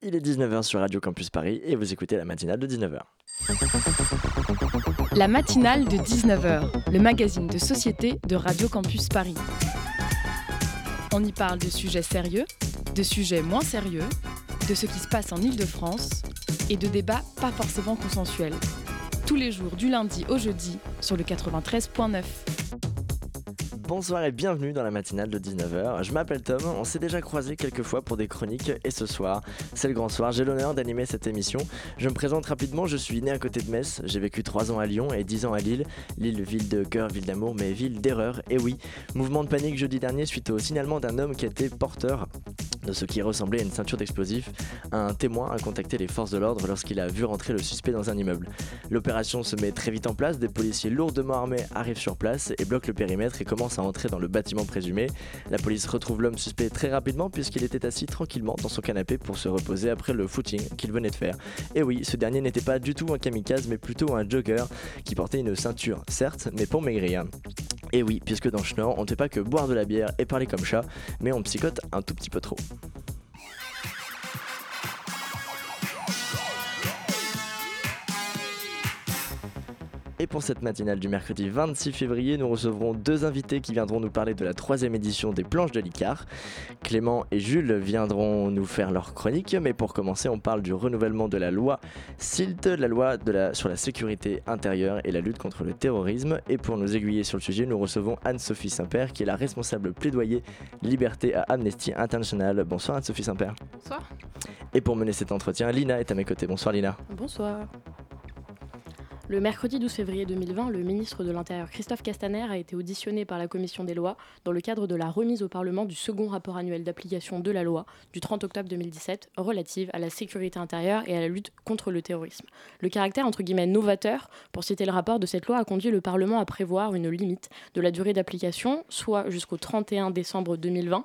Il est 19h sur Radio Campus Paris et vous écoutez la matinale de 19h. La matinale de 19h, le magazine de société de Radio Campus Paris. On y parle de sujets sérieux, de sujets moins sérieux, de ce qui se passe en Ile-de-France et de débats pas forcément consensuels. Tous les jours du lundi au jeudi sur le 93.9. Bonsoir et bienvenue dans la matinale de 19h. Je m'appelle Tom, on s'est déjà croisé quelques fois pour des chroniques et ce soir, c'est le grand soir, j'ai l'honneur d'animer cette émission. Je me présente rapidement, je suis né à côté de Metz, j'ai vécu 3 ans à Lyon et 10 ans à Lille. Lille, ville de cœur, ville d'amour, mais ville d'erreur, et oui. Mouvement de panique jeudi dernier suite au signalement d'un homme qui était porteur de ce qui ressemblait à une ceinture d'explosifs. Un témoin a contacté les forces de l'ordre lorsqu'il a vu rentrer le suspect dans un immeuble. L'opération se met très vite en place, des policiers lourdement armés arrivent sur place et bloquent le périmètre et commencent entrer dans le bâtiment présumé. La police retrouve l'homme suspect très rapidement puisqu'il était assis tranquillement dans son canapé pour se reposer après le footing qu'il venait de faire. Et oui, ce dernier n'était pas du tout un kamikaze mais plutôt un jogger qui portait une ceinture, certes, mais pour maigrir. Et oui, puisque dans Schnorr, on ne fait pas que boire de la bière et parler comme chat, mais on psychote un tout petit peu trop. Et pour cette matinale du mercredi 26 février, nous recevrons deux invités qui viendront nous parler de la troisième édition des planches de l'ICAR. Clément et Jules viendront nous faire leur chronique, mais pour commencer, on parle du renouvellement de la loi SILT, la loi de la, sur la sécurité intérieure et la lutte contre le terrorisme. Et pour nous aiguiller sur le sujet, nous recevons Anne-Sophie Saint-Père, qui est la responsable plaidoyer liberté à Amnesty International. Bonsoir Anne-Sophie Saint-Père. Bonsoir. Et pour mener cet entretien, Lina est à mes côtés. Bonsoir Lina. Bonsoir. Le mercredi 12 février 2020, le ministre de l'Intérieur Christophe Castaner a été auditionné par la commission des lois dans le cadre de la remise au Parlement du second rapport annuel d'application de la loi du 30 octobre 2017 relative à la sécurité intérieure et à la lutte contre le terrorisme. Le caractère entre guillemets novateur, pour citer le rapport de cette loi, a conduit le Parlement à prévoir une limite de la durée d'application, soit jusqu'au 31 décembre 2020.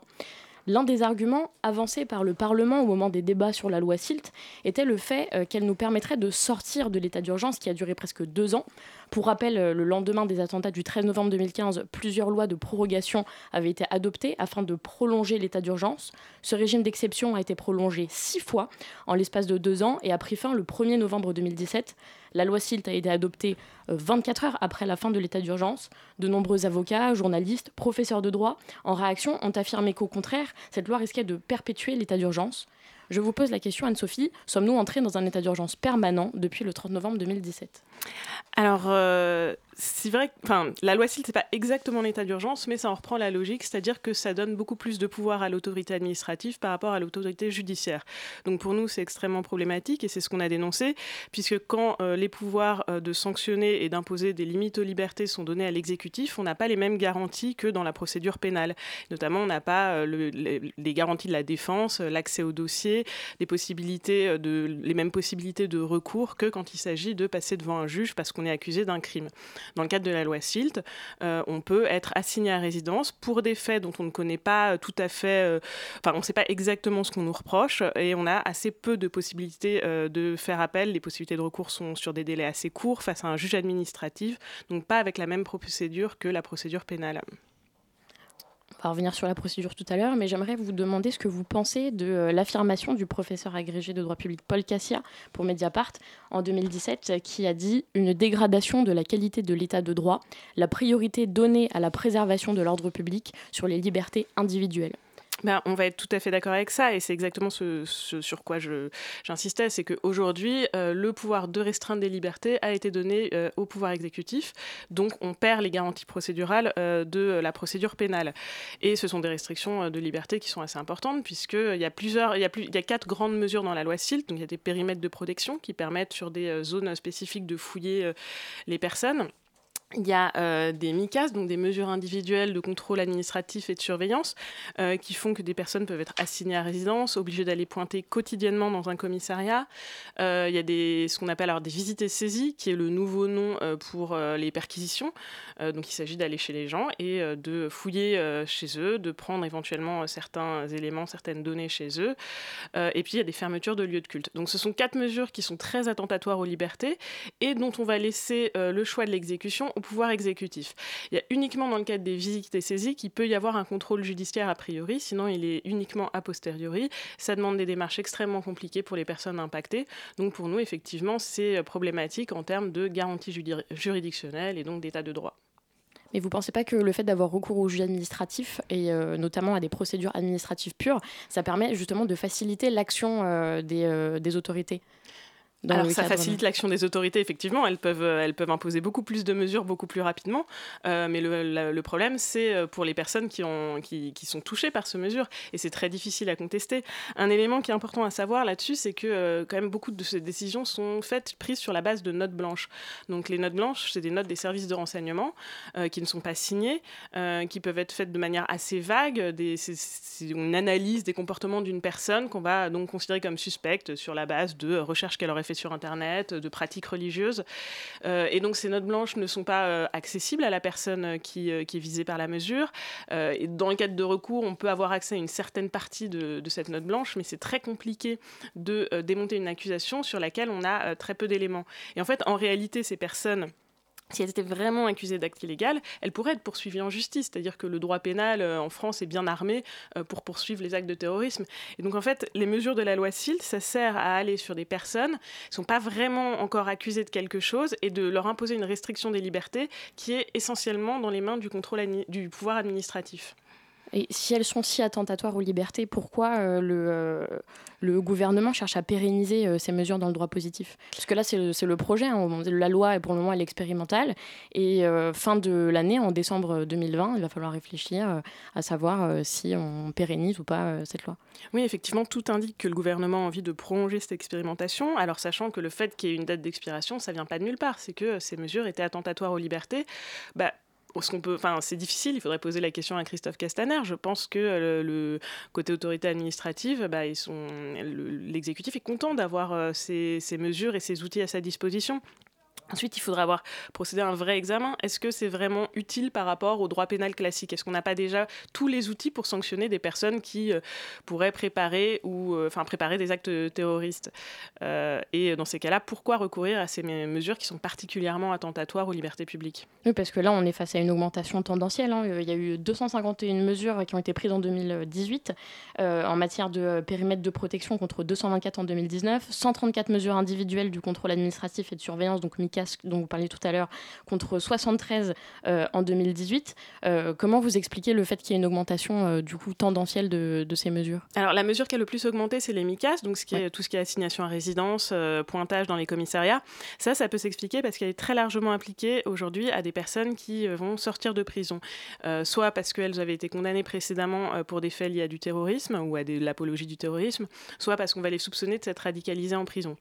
L'un des arguments avancés par le Parlement au moment des débats sur la loi SILT était le fait euh, qu'elle nous permettrait de sortir de l'état d'urgence qui a duré presque deux ans. Pour rappel, euh, le lendemain des attentats du 13 novembre 2015, plusieurs lois de prorogation avaient été adoptées afin de prolonger l'état d'urgence. Ce régime d'exception a été prolongé six fois en l'espace de deux ans et a pris fin le 1er novembre 2017. La loi SILT a été adoptée 24 heures après la fin de l'état d'urgence. De nombreux avocats, journalistes, professeurs de droit, en réaction, ont affirmé qu'au contraire, cette loi risquait de perpétuer l'état d'urgence. Je vous pose la question, Anne-Sophie, sommes-nous entrés dans un état d'urgence permanent depuis le 30 novembre 2017 Alors, euh, c'est vrai que la loi SILT, ce n'est pas exactement l'état d'urgence, mais ça en reprend la logique, c'est-à-dire que ça donne beaucoup plus de pouvoir à l'autorité administrative par rapport à l'autorité judiciaire. Donc pour nous, c'est extrêmement problématique et c'est ce qu'on a dénoncé, puisque quand euh, les pouvoirs euh, de sanctionner et d'imposer des limites aux libertés sont donnés à l'exécutif, on n'a pas les mêmes garanties que dans la procédure pénale. Notamment, on n'a pas le, les, les, garanties de la défense, l'accès au dossier, de, les mêmes possibilités de recours que quand il s'agit de passer devant un juge parce qu'on est accusé d'un crime. Dans le cadre de la loi SILT, euh, on peut être assigné à résidence pour des faits dont on ne connaît pas tout à fait, euh, enfin on ne sait pas exactement ce qu'on nous reproche et on a assez peu de possibilités euh, de faire appel. Les possibilités de recours sont sur des délais assez courts face à un juge administratif, donc pas avec la même procédure que la procédure pénale va revenir sur la procédure tout à l'heure, mais j'aimerais vous demander ce que vous pensez de euh, l'affirmation du professeur agrégé de droit public Paul Cassia pour Mediapart en 2017 qui a dit une dégradation de la qualité de l'état de droit, la priorité donnée à la préservation de l'ordre public sur les libertés individuelles. Ben, on va être tout à fait d'accord avec ça, et c'est exactement ce, sur quoi j'insistais, c'est qu'aujourd'hui, euh, le pouvoir de restreindre des libertés a été donné euh, au pouvoir exécutif, donc on perd les garanties procédurales euh, de la procédure pénale. Et ce sont des restrictions de liberté qui sont assez importantes, puisqu'il y a il y a, il y a quatre grandes mesures dans la loi SILT, donc il y a des périmètres de protection qui permettent sur des zones spécifiques de fouiller les personnes. Il y a euh, des MICAS, donc des mesures individuelles de contrôle administratif et de surveillance, euh, qui font que des personnes peuvent être assignées à résidence, obligées d'aller pointer quotidiennement dans un commissariat. Euh, il y a des, ce qu'on appelle alors des visites et saisies, qui est le nouveau nom pour les perquisitions. Donc il s'agit d'aller chez les gens et de fouiller chez eux, de prendre éventuellement certains éléments, certaines données chez eux. et puis il y a des fermetures de lieux de culte. Donc ce sont quatre mesures qui sont très attentatoires aux libertés et dont on va laisser le choix de l'exécution pouvoir exécutif. Il y a uniquement dans le cadre des visites et saisies qu'il peut y avoir un contrôle judiciaire a priori, sinon il est uniquement a posteriori. Ça demande des démarches extrêmement compliquées pour les personnes impactées. Donc pour nous, effectivement, c'est problématique en termes de garantie juridictionnelle et donc d'état de droit. Mais vous ne pensez pas que le fait d'avoir recours au juge administratif et euh, notamment à des procédures administratives pures, ça permet justement de faciliter l'action euh, euh, des autorités? Alors ça facilite l'action des autorités, effectivement. Elles peuvent, euh, elles peuvent imposer beaucoup plus de mesures beaucoup plus rapidement. Euh, mais le, le, problème, c'est euh, pour les personnes qui, ont, qui, qui, sont touchées par ces mesures. Et c'est très difficile à contester. Un élément qui est important à savoir là-dessus, c'est que quand même beaucoup de ces décisions sont faites, prises sur la base de notes blanches. Donc les notes blanches, c'est des notes des services de renseignement qui ne sont pas signées, qui peuvent être faites de manière assez vague. C'est une analyse des comportements d'une personne qu'on va donc considérer comme suspecte sur la base de recherches qu'elle aurait fait sur Internet, de pratiques religieuses. Euh, et donc ces notes blanches ne sont pas euh, accessibles à la personne qui, euh, qui, est visée par la mesure. et dans le cadre de recours, on peut avoir accès à une certaine partie de, de cette note blanche, mais c'est très compliqué de démonter une accusation sur laquelle on a très peu d'éléments. Et en fait, en réalité, ces personnes si elle était vraiment accusée d'acte illégal, elle pourrait être poursuivie en justice. C'est-à-dire que le droit pénal euh, en France est bien armé euh, pour poursuivre les actes de terrorisme. Et donc en fait, les mesures de la loi SILT, ça sert à aller sur des personnes qui ne sont pas vraiment encore accusées de quelque chose et de leur imposer une restriction des libertés qui est essentiellement dans les mains du contrôle du pouvoir administratif. Et si elles sont si attentatoires aux libertés, pourquoi euh, le, euh, le gouvernement cherche à pérenniser euh, ces mesures dans le droit positif? Parce que là, c'est le, projet. Hein. La loi, pour le moment, est expérimentale. Et fin de l'année, en décembre 2020, il va falloir réfléchir à savoir si on pérennise ou pas cette loi. Oui, effectivement, tout indique que le gouvernement a envie de prolonger cette expérimentation. Alors, sachant que le fait qu'il y ait une date d'expiration, ça vient pas de nulle part. C'est que ces mesures étaient attentatoires aux libertés. Bah, ce qu'on peut, enfin, c'est difficile. Il faudrait poser la question à Christophe Castaner. Je pense que euh, le, côté autorité administrative, bah, l'exécutif est content d'avoir euh, ces mesures et ces outils à sa disposition. Ensuite, il faudra avoir procédé à un vrai examen. Est-ce que c'est vraiment utile par rapport au droit pénal classique? Est-ce qu'on n'a pas déjà tous les outils pour sanctionner des personnes qui euh, pourraient préparer ou euh, préparer des actes terroristes? Euh, Et dans ces cas-là, pourquoi recourir à ces mesures qui sont particulièrement attentatoires aux libertés publiques? Oui, parce que là, on est face à une augmentation tendancielle. Hein. Il y a eu 251 mesures qui ont été prises en 2018 en matière de périmètre de protection contre 224 en 2019, 134 mesures individuelles du contrôle administratif et de surveillance, donc dont vous parliez tout à l'heure, contre 73 euh, en 2018. Euh, comment vous expliquez le fait qu'il y ait une augmentation euh, du coup tendancielle de, ces mesures? Alors la mesure qui a le plus augmenté, c'est les MICAS, donc ce qui est, tout ce qui est assignation à résidence, pointage dans les commissariats. Ça, ça peut s'expliquer parce qu'elle est très largement appliquée aujourd'hui à des personnes qui vont sortir de prison, soit parce qu'elles avaient été condamnées précédemment pour des faits liés à du terrorisme ou à de l'apologie du terrorisme, soit parce qu'on va les soupçonner de s'être radicalisées en prison.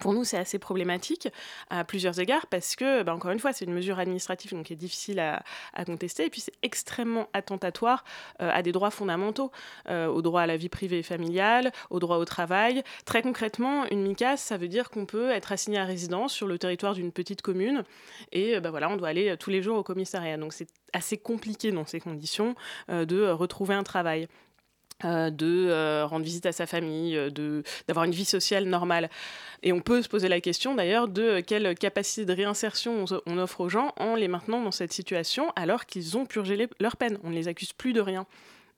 Pour nous, c'est assez problématique à plusieurs égards parce que, bah, encore une fois, c'est une mesure administrative qui est difficile à, contester et puis c'est extrêmement attentatoire euh, à des droits fondamentaux, euh, au droit à la vie privée et familiale, au droit au travail. Très concrètement, une MICAS, ça veut dire qu'on peut être assigné à résidence sur le territoire d'une petite commune et bah, voilà, on doit aller tous les jours au commissariat. Donc c'est assez compliqué dans ces conditions euh, de retrouver un travail. Euh, de euh, rendre visite à sa famille, euh, de d'avoir une vie sociale normale. Et on peut se poser la question d'ailleurs de quelle capacité de réinsertion on, offre aux gens en les maintenant dans cette situation alors qu'ils ont purgé leur peine. On ne les accuse plus de rien.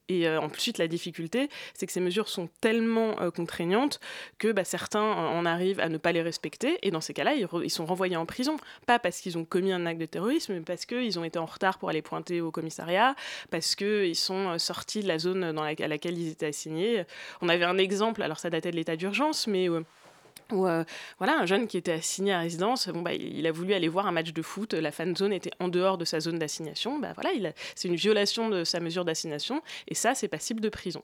Et euh, ensuite, la difficulté, c'est que ces mesures sont tellement euh, contraignantes que bah, certains en arrivent à ne pas les respecter. Et dans ces cas-là, ils, sont renvoyés en prison. Pas parce qu'ils ont commis un acte de terrorisme, mais parce qu'ils ont été en retard pour aller pointer au commissariat, parce qu'ils sont euh, sortis de la zone à laquelle ils étaient assignés. On avait un exemple, alors ça datait de l'état d'urgence, mais où euh, voilà, un jeune qui était assigné à résidence, bon, bah, il a voulu aller voir un match de foot, la fan zone était en dehors de sa zone d'assignation, bah, voilà, c'est une violation de sa mesure d'assignation, et ça, c'est passible de prison.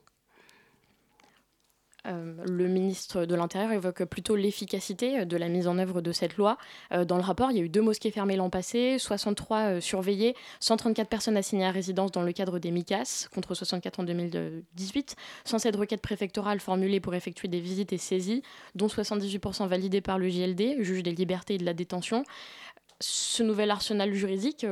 Euh, le ministre de l'Intérieur évoque plutôt l'efficacité de la mise en œuvre de cette loi. Euh, dans le rapport, il y a eu deux mosquées fermées l'an passé, 63 euh, surveillées, 134 personnes assignées à résidence dans le cadre des MICAS, contre 64 en 2018, 107 requêtes préfectorales formulées pour effectuer des visites et saisies, dont 78% validées par le JLD, juge des libertés et de la détention ce nouvel arsenal juridique,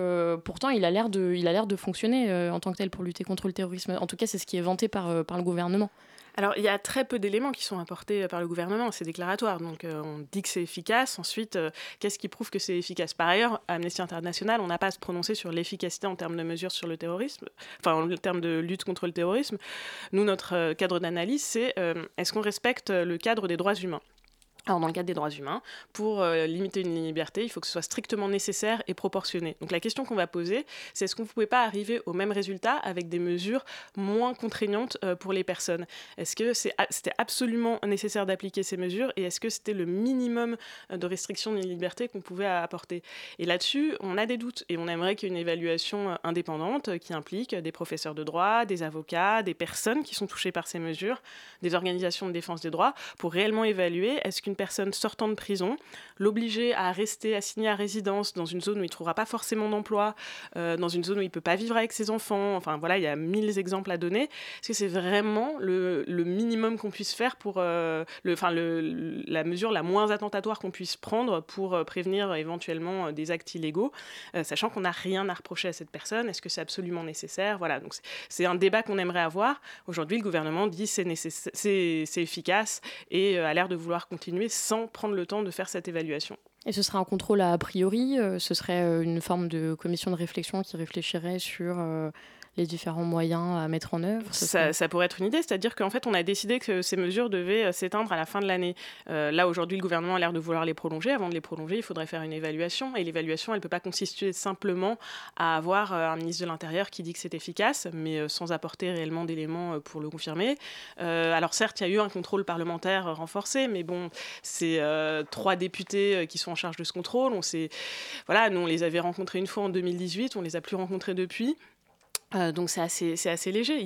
pourtant, il a l'air de, fonctionner en tant que tel pour lutter contre le terrorisme. En tout cas, c'est ce qui est vanté par le gouvernement. Alors, il y a très peu d'éléments qui sont apportés euh, par le gouvernement, c'est déclaratoire. Donc, euh, on dit que c'est efficace. Ensuite, euh, qu'est-ce qui prouve que c'est efficace? Par ailleurs, Amnesty International, on n'a pas à se prononcer sur l'efficacité en termes de mesures sur le terrorisme, enfin, en termes de lutte contre le terrorisme. Nous, notre cadre d'analyse, c'est est-ce qu'on respecte le cadre des droits humains? Alors, dans le cadre des droits humains, pour euh, limiter une liberté, il faut que ce soit strictement nécessaire et proportionné. Donc, la question qu'on va poser, c'est est-ce qu'on ne pouvait pas arriver au même résultat avec des mesures moins contraignantes euh, pour les personnes? Est-ce que c'était absolument nécessaire d'appliquer ces mesures et est-ce que c'était le minimum euh, de restriction de liberté qu'on pouvait apporter? Et là-dessus, on a des doutes et on aimerait qu'il y ait une évaluation indépendante qui implique des professeurs de droit, des avocats, des personnes qui sont touchées par ces mesures, des organisations de défense des droits, pour réellement évaluer est-ce qu'une personne sortant de prison, l'obliger à rester assigné à résidence dans une zone où il ne trouvera pas forcément d'emploi, euh, dans une zone où il ne peut pas vivre avec ses enfants. Enfin voilà, il y a mille exemples à donner. Est-ce que c'est vraiment le, minimum qu'on puisse faire pour euh, enfin, la mesure la moins attentatoire qu'on puisse prendre pour euh, prévenir éventuellement des actes illégaux, sachant qu'on n'a rien à reprocher à cette personne? Est-ce que c'est absolument nécessaire? Voilà, donc c'est un débat qu'on aimerait avoir. Aujourd'hui, le gouvernement dit c'est c'est efficace et a l'air de vouloir continuer sans prendre le temps de faire cette évaluation. Et ce serait un contrôle a priori, euh, ce serait euh, une forme de commission de réflexion qui réfléchirait sur euh, les différents moyens à mettre en œuvre ça, pourrait être une idée, c'est-à-dire qu'en fait, on a décidé que ces mesures devaient euh, s'éteindre à la fin de l'année. Euh, là, aujourd'hui, le gouvernement a l'air de vouloir les prolonger. Avant de les prolonger, il faudrait faire une évaluation. Et l'évaluation, elle ne peut pas consister simplement à avoir euh, un ministre de l'Intérieur qui dit que c'est efficace, mais sans apporter réellement d'éléments pour le confirmer. alors, certes, il y a eu un contrôle parlementaire renforcé, mais bon, c'est trois députés qui sont en charge de ce contrôle. On voilà, nous, on les avait rencontrés une fois en 2018, on les a plus rencontrés depuis. Euh, donc c'est assez, léger.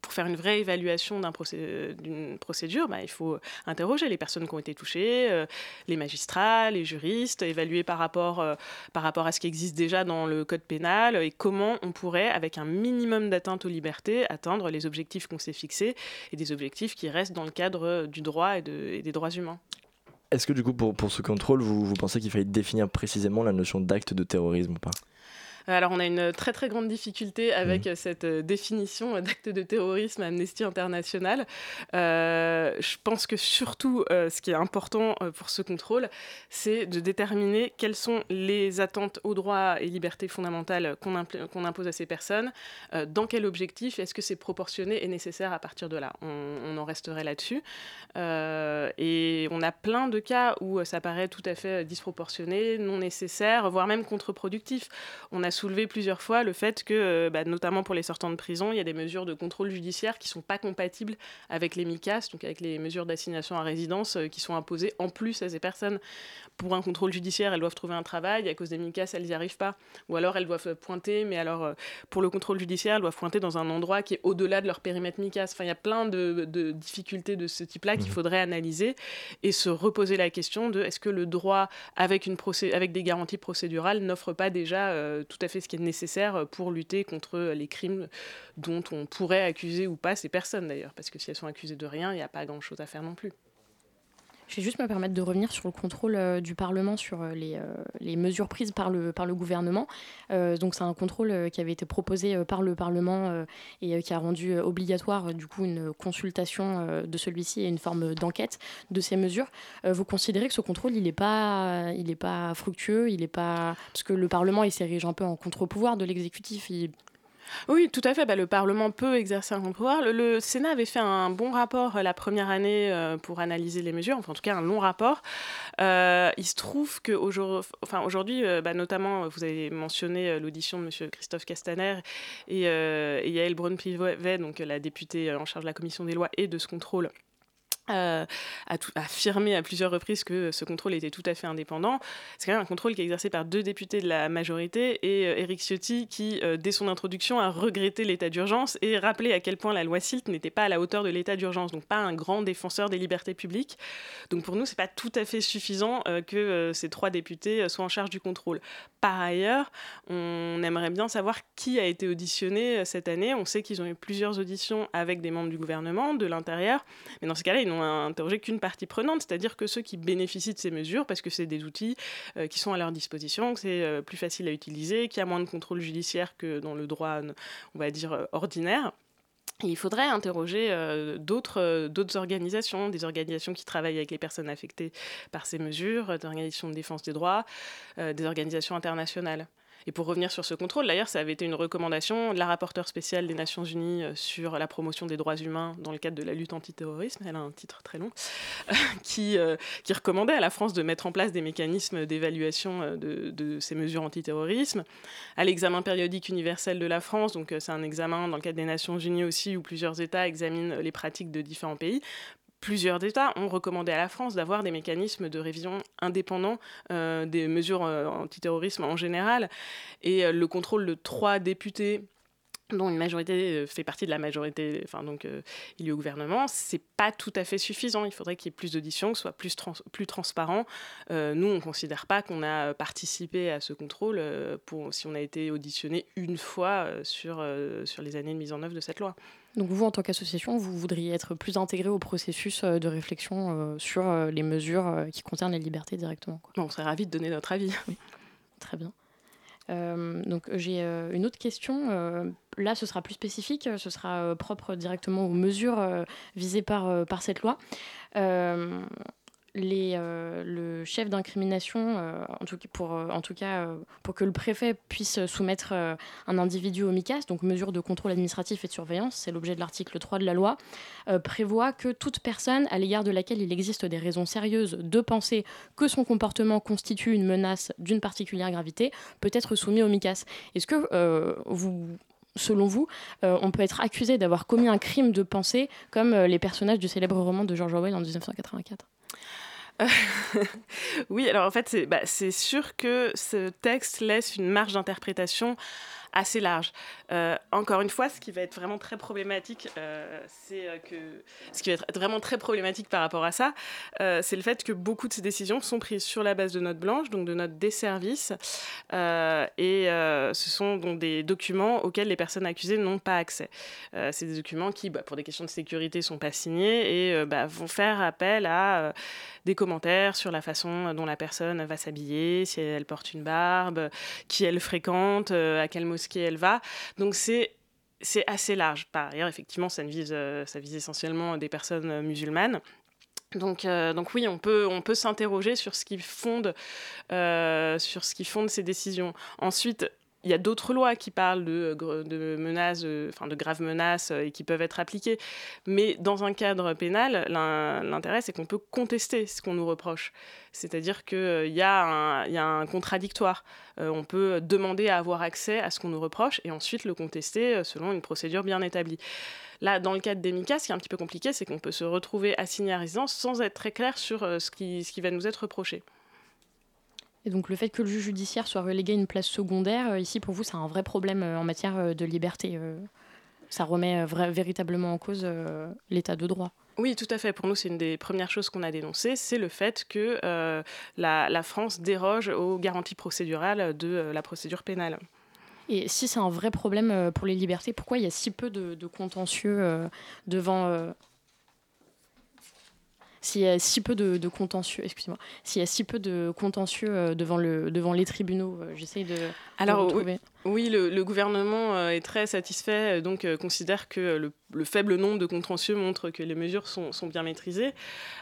Pour faire une vraie évaluation d'une procédure, bah, il faut interroger les personnes qui ont été touchées, euh, les magistrats, les juristes, évaluer par rapport, euh, par rapport à ce qui existe déjà dans le code pénal et comment on pourrait, avec un minimum d'atteinte aux libertés, atteindre les objectifs qu'on s'est fixés et des objectifs qui restent dans le cadre du droit et, des droits humains. Est-ce que du coup, pour, pour ce contrôle, vous, vous pensez qu'il fallait définir précisément la notion d'acte de terrorisme ou pas? Alors, on a une très très grande difficulté avec mmh. cette euh, définition d'acte de terrorisme Amnesty International. Euh, je pense que surtout, euh, ce qui est important pour ce contrôle, c'est de déterminer quelles sont les attentes aux droits et libertés fondamentales qu'on impose à ces personnes, dans quel objectif, est-ce que c'est proportionné et nécessaire à partir de là? On, en resterait là-dessus. et on a plein de cas où ça paraît tout à fait disproportionné, non nécessaire, voire même contre-productif. On a soulevé plusieurs fois le fait que, euh, bah, notamment pour les sortants de prison, il y a des mesures de contrôle judiciaire qui ne sont pas compatibles avec les MICAS, donc avec les mesures d'assignation à résidence euh, qui sont imposées en plus à ces personnes. Pour un contrôle judiciaire, elles doivent trouver un travail, à cause des MICAS, elles n'y arrivent pas. Ou alors elles doivent pointer, mais alors euh, pour le contrôle judiciaire, elles doivent pointer dans un endroit qui est au-delà de leur périmètre MICAS. Enfin, il y a plein de, difficultés de ce type-là qu'il mmh. faudrait analyser et se reposer la question de est-ce que le droit, avec, une avec des garanties procédurales, n'offre pas déjà tout à fait ce qui est nécessaire pour lutter contre les crimes dont on pourrait accuser ou pas ces personnes d'ailleurs, parce que si elles sont accusées de rien, il n'y a pas grand-chose à faire non plus. Je vais juste me permettre de revenir sur le contrôle euh, du Parlement sur euh, les, euh, les, mesures prises par le, par le gouvernement. donc c'est un contrôle qui avait été proposé par le Parlement et qui a rendu obligatoire du coup une consultation de celui-ci et une forme d'enquête de ces mesures. vous considérez que ce contrôle il n'est pas, pas fructueux, il est pas parce que le Parlement il s'érige un peu en contre-pouvoir de l'exécutif. Oui, tout à fait. Bah, le Parlement peut exercer un pouvoir. Le, Sénat avait fait un bon rapport euh, la première année euh, pour analyser les mesures, enfin en tout cas un long rapport. Euh, il se trouve qu'aujourd'hui, aujourd'hui, bah, notamment, vous avez mentionné l'audition de M. Christophe Castaner et, et Yael Braun-Pivet, donc la députée en charge de la commission des lois et de ce contrôle a, affirmé à plusieurs reprises que ce contrôle était tout à fait indépendant. C'est quand même un contrôle qui est exercé par deux députés de la majorité et euh, Éric Ciotti qui, euh, dès son introduction, a regretté l'état d'urgence et rappelé à quel point la loi SILT n'était pas à la hauteur de l'état d'urgence, donc pas un grand défenseur des libertés publiques. Donc pour nous, c'est pas tout à fait suffisant euh, que ces trois députés soient en charge du contrôle. Par ailleurs, on aimerait bien savoir qui a été auditionné cette année. On sait qu'ils ont eu plusieurs auditions avec des membres du gouvernement, de l'intérieur, mais dans ce cas-là, ils n'ont interroger qu'une partie prenante, c'est-à-dire que ceux qui bénéficient de ces mesures, parce que c'est des outils euh, qui sont à leur disposition, que c'est euh, plus facile à utiliser, qu'il y a moins de contrôle judiciaire que dans le droit, on va dire, euh, ordinaire. il faudrait interroger d'autres, d'autres organisations, des organisations qui travaillent avec les personnes affectées par ces mesures, des organisations de défense des droits, des organisations internationales. Et pour revenir sur ce contrôle, d'ailleurs, ça avait été une recommandation de la rapporteure spéciale des Nations Unies euh, sur la promotion des droits humains dans le cadre de la lutte antiterrorisme, elle a un titre très long, qui, euh, qui recommandait à la France de mettre en place des mécanismes d'évaluation euh, de, de, ces mesures antiterrorisme. À l'examen périodique universel de la France, donc c'est un examen dans le cadre des Nations Unies aussi, où plusieurs États examinent les pratiques de différents pays plusieurs États ont recommandé à la France d'avoir des mécanismes de révision indépendants euh, des mesures euh, antiterrorisme en général. Et euh, le contrôle de trois députés dont une majorité fait partie de la majorité, enfin donc il est au gouvernement, c'est pas tout à fait suffisant. Il faudrait qu'il y ait plus d'auditions, que ce soit plus, plus transparent. nous, on ne considère pas qu'on a participé à ce contrôle pour, si on a été auditionné une fois sur, sur les années de mise en œuvre de cette loi. Donc vous, en tant qu'association, vous voudriez être plus intégré au processus euh, de réflexion euh, sur euh, les mesures qui concernent les libertés directement. on serait ravis de donner notre avis. Très bien. Donc j'ai une autre question. là, ce sera plus spécifique. Ce sera propre directement aux mesures visées par, par cette loi euh, le chef d'incrimination, euh, en, tout, pour, euh, cas pour que le préfet puisse soumettre un individu au MICAS, donc mesure de contrôle administratif et de surveillance, c'est l'objet de l'article 3 de la loi, prévoit que toute personne à l'égard de laquelle il existe des raisons sérieuses de penser que son comportement constitue une menace d'une particulière gravité peut être soumis au MICAS. Est-ce que vous selon vous, on peut être accusé d'avoir commis un crime de pensée comme les personnages du célèbre roman de George Orwell en 1984 oui, alors en fait, c'est bah, sûr que ce texte laisse une marge d'interprétation assez large. Euh, encore une fois, ce qui va être vraiment très problématique, euh, c'est euh, que ce qui va être vraiment très problématique par rapport à ça, c'est le fait que beaucoup de ces décisions sont prises sur la base de notes blanches, donc de notes des services, et ce sont donc des documents auxquels les personnes accusées n'ont pas accès. c'est des documents qui, bah, pour des questions de sécurité, sont pas signés et bah, vont faire appel à des commentaires sur la façon dont la personne va s'habiller, si elle porte une barbe, qui elle fréquente, à quel mot qui elle va. Donc c'est c'est assez large. Par ailleurs, effectivement, ça, vise, euh, ça vise essentiellement des personnes euh, musulmanes. Donc, euh, donc oui, on peut, on peut s'interroger sur ce qui fonde, sur ce qui fonde ces décisions. Ensuite, il y a d'autres lois qui parlent de, de menaces, enfin de graves menaces et qui peuvent être appliquées. Mais dans un cadre pénal, l'intérêt, c'est qu'on peut contester ce qu'on nous reproche. C'est-à-dire qu'il euh, y, a un contradictoire. Euh, on peut demander à avoir accès à ce qu'on nous reproche et ensuite le contester euh, selon une procédure bien établie. Là, dans le cadre des MICA, ce qui est un petit peu compliqué, c'est qu'on peut se retrouver assigné à résidence sans être très clair sur ce qui va nous être reproché. Et donc le fait que le juge judiciaire soit relégué à une place secondaire, ici pour vous, c'est un vrai problème en matière de liberté. ça remet véritablement en cause l'état de droit. Oui, tout à fait. Pour nous, c'est une des premières choses qu'on a dénoncées, c'est le fait que euh, la, France déroge aux garanties procédurales de euh, la procédure pénale. Et si c'est un vrai problème euh, pour les libertés, pourquoi il y a si peu de, de contentieux devant s'il y a si peu de, contentieux, excusez-moi, s'il y a si peu de contentieux euh, devant, le, devant les tribunaux, euh, j'essaye de, Alors, Oui, le, gouvernement euh, est très satisfait, donc considère que le, faible nombre de contentieux montre que les mesures sont, sont bien maîtrisées.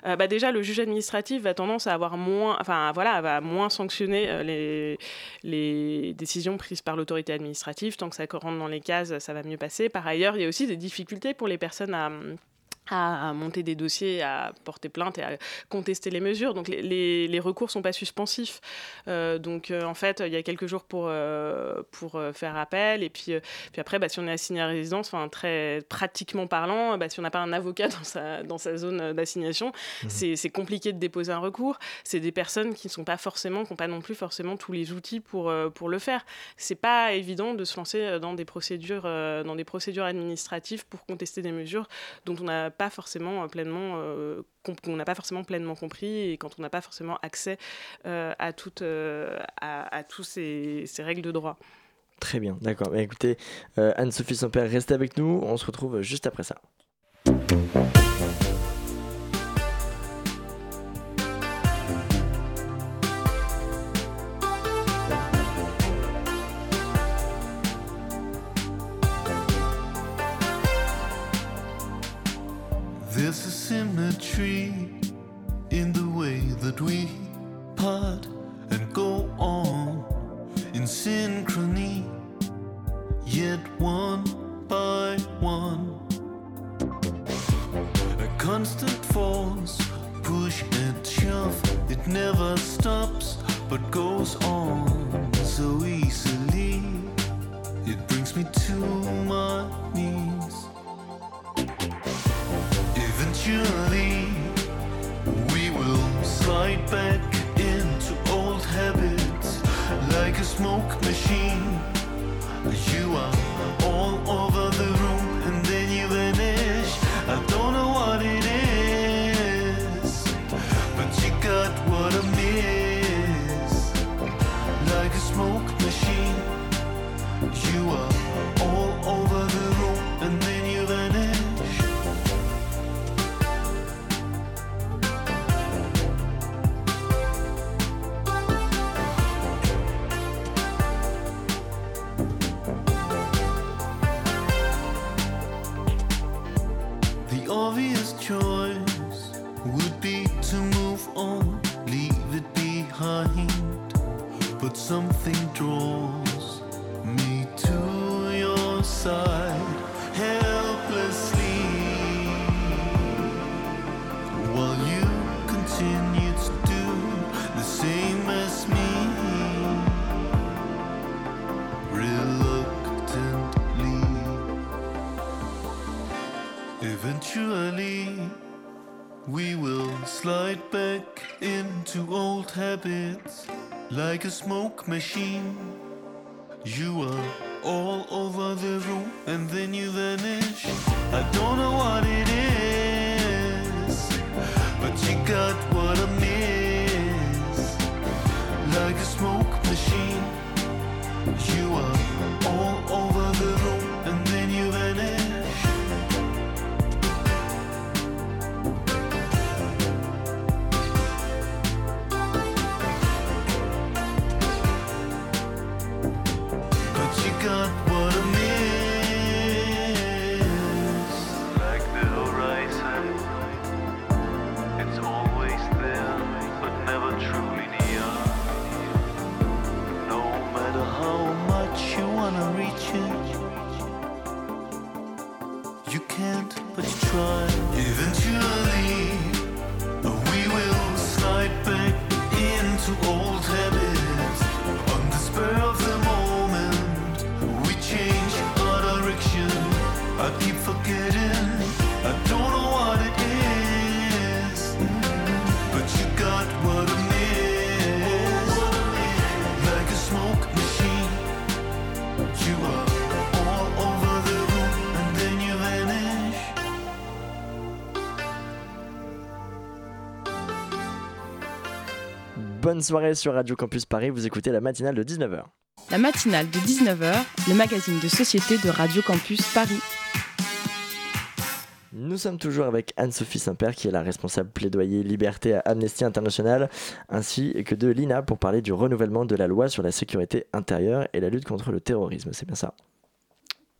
bah déjà, le juge administratif va tendance à avoir moins, enfin voilà, va moins sanctionner les, les décisions prises par l'autorité administrative. Tant que ça rentre dans les cases, ça va mieux passer. Par ailleurs, il y a aussi des difficultés pour les personnes à à, monter des dossiers, à porter plainte et à contester les mesures. Donc les, les, recours ne sont pas suspensifs. Euh, donc euh, en fait, il y a quelques jours pour, euh, pour faire appel. Et puis, puis après, bah, si on est assigné à résidence, très pratiquement parlant, bah, si on n'a pas un avocat dans sa, dans sa zone d'assignation, mmh. c'est compliqué de déposer un recours. C'est des personnes qui ne sont pas forcément, qui n'ont pas non plus forcément tous les outils pour, pour le faire. C'est pas évident de se lancer dans des procédures, dans des procédures administratives pour contester des mesures dont on n'a pas forcément euh, pleinement euh, n'a pas forcément pleinement compris et quand on n'a pas forcément accès euh, à, toutes, à, tous ces, ces, règles de droit. Très bien, d'accord. Bah, écoutez, Anne-Sophie Sampère, restez avec nous. On se retrouve juste après ça. but a smoke machine. You are all over the room and then you vanish. Bonne soirée sur Radio Campus Paris, vous écoutez la matinale de 19h. La matinale de 19h, le magazine de société de Radio Campus Paris. Nous sommes toujours avec Anne-Sophie Saint-Père, qui est la responsable plaidoyer liberté à Amnesty International, ainsi que de l'INA pour parler du renouvellement de la loi sur la sécurité intérieure et la lutte contre le terrorisme. C'est bien ça?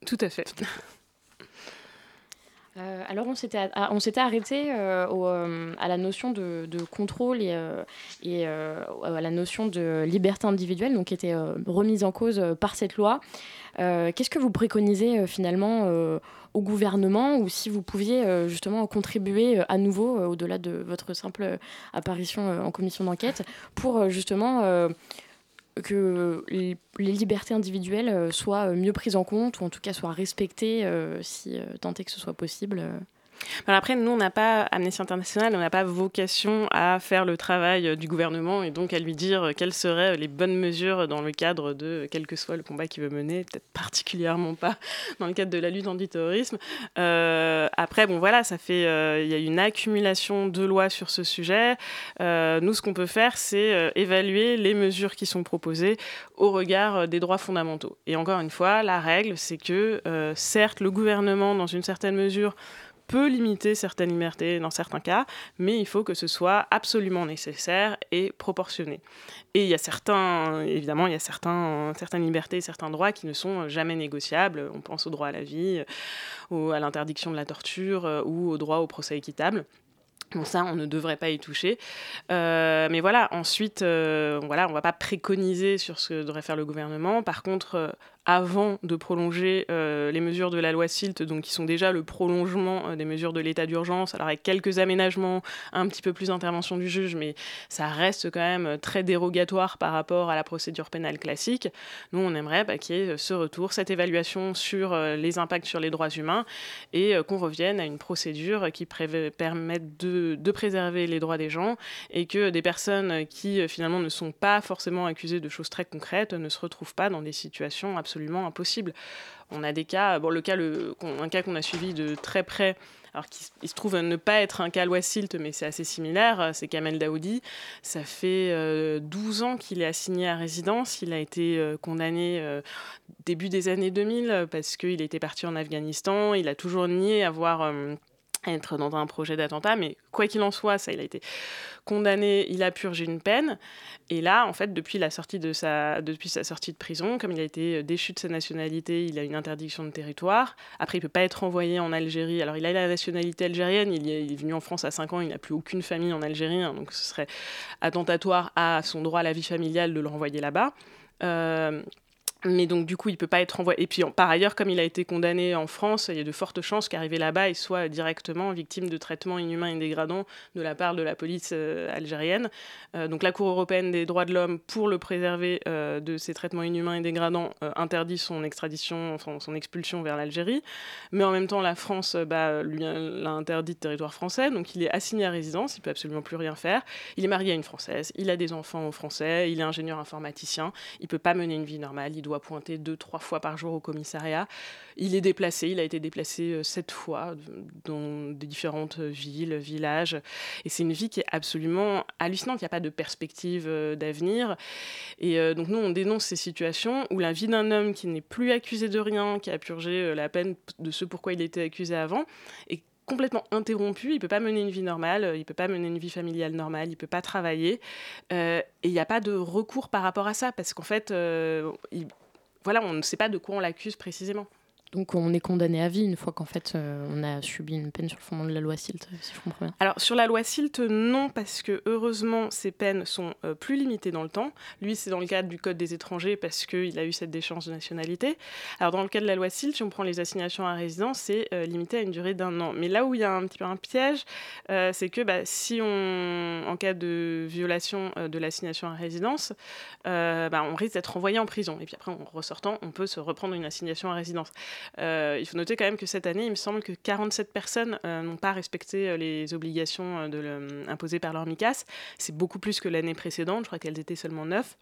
Tout à fait. Euh, alors on s'était a- on s'était arrêté euh, euh, à la notion de, contrôle et, et à la notion de liberté individuelle, donc qui était remise en cause par cette loi. Qu'est-ce que vous préconisez finalement au gouvernement ou si vous pouviez justement contribuer à nouveau, au-delà de votre simple apparition en commission d'enquête, pour justement que les libertés individuelles euh, soient euh, mieux prises en compte ou en tout cas soient respectées euh, si tant est que ce soit possible. Euh. Après, nous, on n'a pas, Amnesty International, on n'a pas vocation à faire le travail euh, du gouvernement et donc à lui dire euh, quelles seraient les bonnes mesures dans le cadre de quel que soit le combat qu'il veut mener, peut-être particulièrement pas dans le cadre de la lutte antiterrorisme. Euh, après, bon voilà, ça fait, euh, il y a une accumulation de lois sur ce sujet. Euh, nous, ce qu'on peut faire, c'est euh, évaluer les mesures qui sont proposées au regard euh, des droits fondamentaux. Et encore une fois, la règle, c'est que euh, certes, le gouvernement, dans une certaine mesure, peut limiter certaines libertés dans certains cas, mais il faut que ce soit absolument nécessaire et proportionné. Et il y a certains, évidemment, il y a certains, certaines libertés certains droits qui ne sont jamais négociables. On pense au droit à la vie, ou à l'interdiction de la torture, euh, ou au droit au procès équitable. Donc ça, on ne devrait pas y toucher. Euh, mais voilà, ensuite, euh, voilà, on ne va pas préconiser sur ce que devrait faire le gouvernement. Par contre, euh, avant de prolonger euh, les mesures de la loi SILT, donc qui sont déjà le prolongement euh, des mesures de l'état d'urgence, alors avec quelques aménagements, un petit peu plus d'intervention du juge, mais ça reste quand même très dérogatoire par rapport à la procédure pénale classique. Nous, on aimerait bah, qu'il y ait ce retour, cette évaluation sur euh, les impacts sur les droits humains et euh, qu'on revienne à une procédure qui permette de, préserver les droits des gens et que des personnes qui euh, finalement ne sont pas forcément accusées de choses très concrètes ne se retrouvent pas dans des situations absolument absolument impossible. On a des cas, bon, le cas, un cas qu'on a suivi de très près, alors qu'il se trouve ne pas être un cas loi Silt, mais c'est assez similaire, c'est Kamel Daoudi. Ça fait euh, 12 ans qu'il est assigné à résidence. Il a été euh, condamné euh, début des années 2000 parce qu'il était parti en Afghanistan. Il a toujours nié avoir euh, être dans un projet d'attentat, mais quoi qu'il en soit, ça, il a été condamné, il a purgé une peine, et là, en fait, depuis la sortie de sa, depuis sa sortie de prison, comme il a été déchu de sa nationalité, il a une interdiction de territoire. Après, il peut pas être envoyé en Algérie. Alors, il a la nationalité algérienne, il est, il est venu en France à 5 ans, il n'a plus aucune famille en Algérie, hein, donc ce serait attentatoire à son droit à la vie familiale de le renvoyer là-bas. Euh, mais donc, du coup, il ne peut pas être envoyé. Et puis, par ailleurs, comme il a été condamné en France, il y a de fortes chances qu'arrivé là-bas, il soit directement victime de traitements inhumains et dégradants de la part de la police euh, algérienne. Euh, donc, la Cour européenne des droits de l'homme, pour le préserver euh, de ces traitements inhumains et dégradants, interdit son extradition, son expulsion vers l'Algérie. Mais en même temps, la France bah, lui l'a interdit de territoire français. Donc, il est assigné à résidence, il ne peut absolument plus rien faire. Il est marié à une Française, il a des enfants Français, il est ingénieur informaticien, il ne peut pas mener une vie normale, pointer deux, trois fois par jour au commissariat. Il est déplacé, il a été déplacé euh, sept fois dans des différentes villes, villages. Et c'est une vie qui est absolument hallucinante. Il n'y a pas de perspective euh, d'avenir. Et euh, donc nous, on dénonce ces situations où la vie d'un homme qui n'est plus accusé de rien, qui a purgé la peine de ce pourquoi il était accusé avant, est complètement interrompu, il peut pas mener une vie normale, il peut pas mener une vie familiale normale, il peut pas travailler, euh, et il n'y a pas de recours par rapport à ça, parce qu'en fait, euh, il, voilà, on ne sait pas de quoi on l'accuse précisément. Donc on est condamné à vie une fois qu'en fait euh, on a subi une peine sur le fondement de la loi SILT, si je comprends bien. Alors sur la loi SILT, non, parce que heureusement ces peines sont euh, plus limitées dans le temps. Lui, c'est dans le cadre du Code des étrangers parce qu'il a eu cette déchéance de nationalité. Alors dans le cas de la loi SILT, si on prend les assignations à résidence, c'est euh, limité à une durée d'un an. Mais là où il y a un petit peu un piège, euh, c'est que bah, si on, en cas de violation euh, de l'assignation à résidence, euh, bah, on risque d'être envoyé en prison. Et puis après, en ressortant, on peut se reprendre une assignation à résidence. Euh, il faut noter quand même que cette année, il me semble que 47 personnes euh, n'ont pas respecté euh, les obligations imposées par leur MICAS. C'est beaucoup plus que l'année précédente, je crois qu'elles étaient seulement 9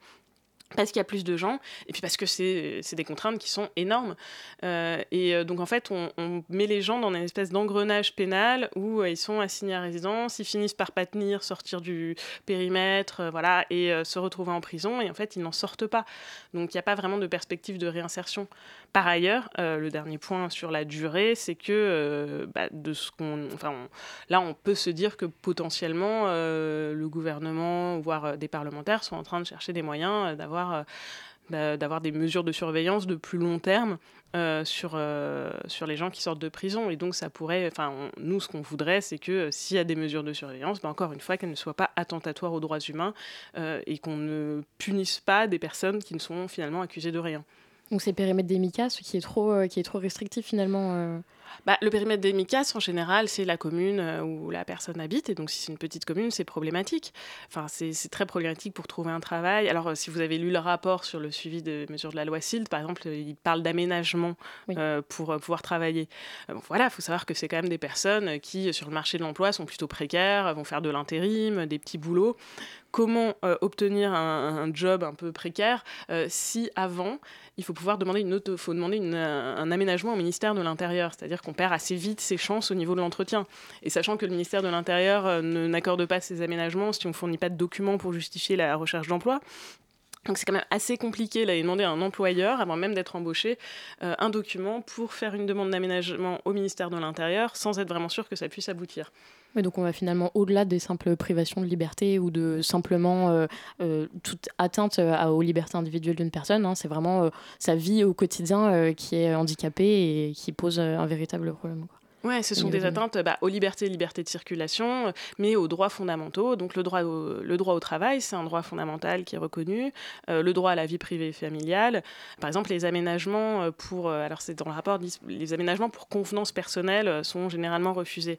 parce qu'il y a plus de gens, et puis parce que c'est des contraintes qui sont énormes. Et donc en fait, on, met les gens dans une espèce d'engrenage pénal où ils sont assignés à résidence, ils finissent par pas tenir, sortir du périmètre, voilà, et se retrouver en prison, et en fait, ils n'en sortent pas. Donc il n'y a pas vraiment de perspective de réinsertion. Par ailleurs, euh, le dernier point sur la durée, c'est que bah, de ce qu'on, enfin, là, on peut se dire que potentiellement le gouvernement, voire des parlementaires, sont en train de chercher des moyens d'avoir d'avoir d'avoir des mesures de surveillance de plus long terme euh, sur, euh, sur les gens qui sortent de prison. Et donc, ça pourrait. Enfin, nous, ce qu'on voudrait, c'est que euh, s'il y a des mesures de surveillance, ben, encore une fois, qu'elles ne soient pas attentatoires aux droits humains euh, et qu'on ne punisse pas des personnes qui ne sont finalement accusées de rien. Donc, c'est périmètre des MICA, ce qui est trop, euh, qui est trop restrictif finalement. Euh... Bah, le périmètre des MICAS, en général, c'est la commune euh, où la personne habite. Et donc, si c'est une petite commune, c'est problématique. Enfin, c'est très problématique pour trouver un travail. Alors, euh, si vous avez lu le rapport sur le suivi des mesures de la loi SILT, par exemple, il parle d'aménagement Oui. euh, pour euh, pouvoir travailler. Euh, bon, voilà, il faut savoir que c'est quand même des personnes qui, sur le marché de l'emploi, sont plutôt précaires, vont faire de l'intérim, des petits boulots. Comment euh, obtenir un, un job un peu précaire euh, si avant il faut pouvoir demander une auto, faut demander une, un aménagement au ministère de l'Intérieur, c'est-à-dire qu'on perd assez vite ses chances au niveau de l'entretien. Et sachant que le ministère de l'Intérieur euh, ne n'accorde pas ces aménagements si on ne fournit pas de documents pour justifier la recherche d'emploi. Donc c'est quand même assez compliqué d'aller demander à un employeur, avant même d'être embauché, euh, un document pour faire une demande d'aménagement au ministère de l'Intérieur sans être vraiment sûr que ça puisse aboutir. Mais donc on va finalement au-delà des simples privations de liberté ou de simplement euh, euh, toute atteinte à, aux libertés individuelles d'une personne. Hein. C'est vraiment euh, sa vie au quotidien euh, qui est handicapée et qui pose euh, un véritable problème. Ouais, ce sont des atteintes bah, aux libertés, libertés de circulation, mais aux droits fondamentaux. Donc le droit au, le droit au travail, c'est un droit fondamental qui est reconnu. le droit à la vie privée et familiale. Par exemple, les aménagements pour, alors c'est dans le rapport, les aménagements pour convenance personnelle sont généralement refusés.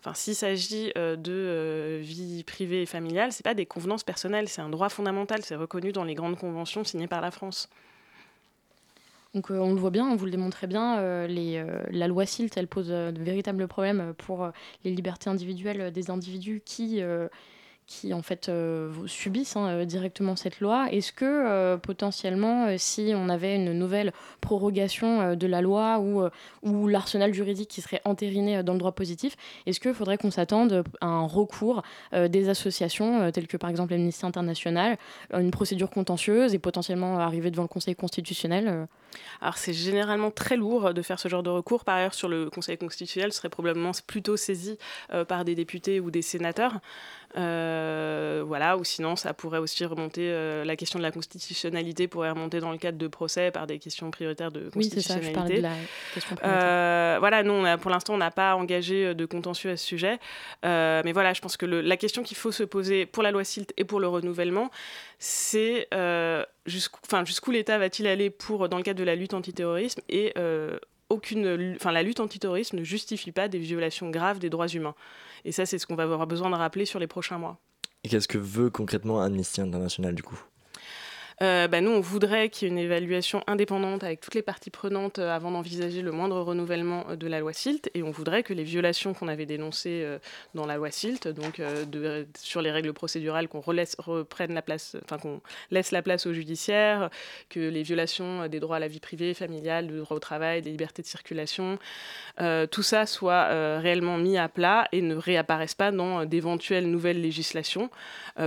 Enfin, s'il s'agit de vie privée et familiale, c'est pas des convenances personnelles, c'est un droit fondamental, c'est reconnu dans les grandes conventions signées par la France. Donc euh, on le voit bien, on vous le démontrait bien, euh, euh, la loi SILT, elle pose de véritables problèmes pour les libertés individuelles des individus qui qui en fait euh, subissent hein, euh, directement cette loi. Est-ce que euh, potentiellement, si on avait une nouvelle prorogation de la loi ou, ou l'arsenal juridique qui serait entériné dans le droit positif, est-ce qu'il faudrait qu'on s'attende à un recours des associations telles que par exemple Amnesty International, une procédure contentieuse et potentiellement arriver devant le Conseil constitutionnel alors c'est généralement très lourd de faire ce genre de recours. Par ailleurs, sur le Conseil constitutionnel, ce serait probablement plutôt saisi par des députés ou des sénateurs. Euh, voilà, ou sinon, ça pourrait aussi remonter, euh, la question de la constitutionnalité pourrait remonter dans le cadre de procès par des questions prioritaires de constitutionnalité. Oui, ça, je de la question euh, voilà, nous, pour l'instant, on n'a pas engagé de contentieux à ce sujet. mais voilà, je pense que le, la question qu'il faut se poser pour la loi SILT et pour le renouvellement, c'est jusqu'où l'État va-t-il aller pour, dans le cadre de la lutte antiterrorisme et aucune, enfin, la lutte antiterrorisme ne justifie pas des violations graves des droits humains. Et ça, c'est ce qu'on va avoir besoin de rappeler sur les prochains mois. Et qu'est-ce que veut concrètement Amnesty International du coup? Euh, bah, nous, on voudrait qu'il y ait une évaluation indépendante avec toutes les parties prenantes euh, avant d'envisager le moindre renouvellement euh, de la loi SILT. Et on voudrait que les violations qu'on avait dénoncées dans la loi SILT, donc sur les règles procédurales, qu'on reprenne la place, enfin qu'on laisse la place au judiciaire, que les violations des droits à la vie privée, familiale, du droit au travail, des libertés de circulation, tout ça soit réellement mis à plat et ne réapparaisse pas dans d'éventuelles nouvelles législations.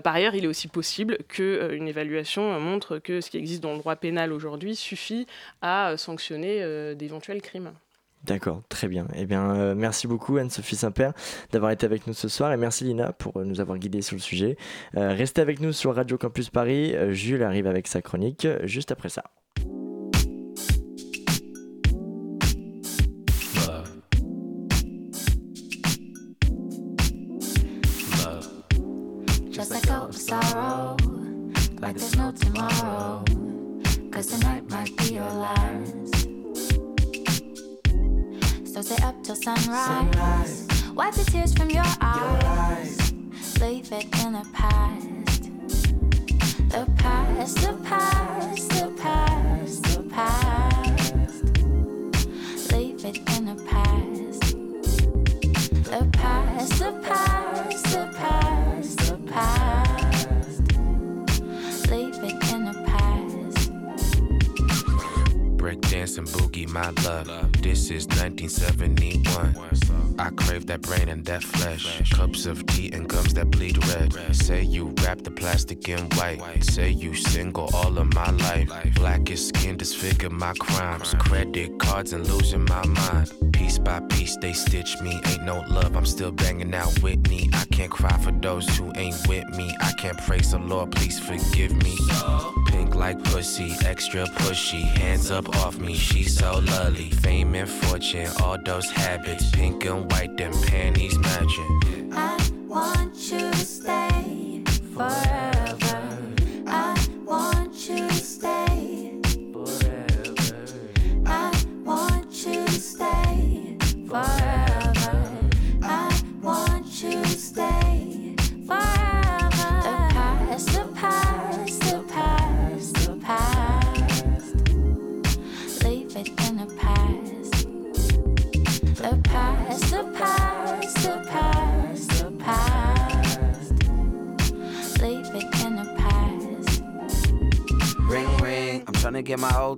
par ailleurs, il est aussi possible qu'une évaluation montre que ce qui existe dans le droit pénal aujourd'hui suffit à euh, sanctionner euh, d'éventuels crimes. D'accord, très bien. Eh bien, euh, merci beaucoup Anne-Sophie Saint-Père d'avoir été avec nous ce soir et merci Lina pour nous avoir guidés sur le sujet. restez avec nous sur Radio Campus Paris. Jules arrive avec sa chronique juste après ça. Plastic in white. Say you single all of my life. Blackest skin disfigure my crimes. Credit cards and losing my mind. Piece by piece, they stitch me. Ain't no love, I'm still banging out Whitney. I can't cry for those who ain't with me. I can't praise the Lord, please forgive me. Pink like pussy, extra pushy. Hands up off me, she's so lovely. Fame and fortune, all those habits. Pink and white, them panties matching. I want you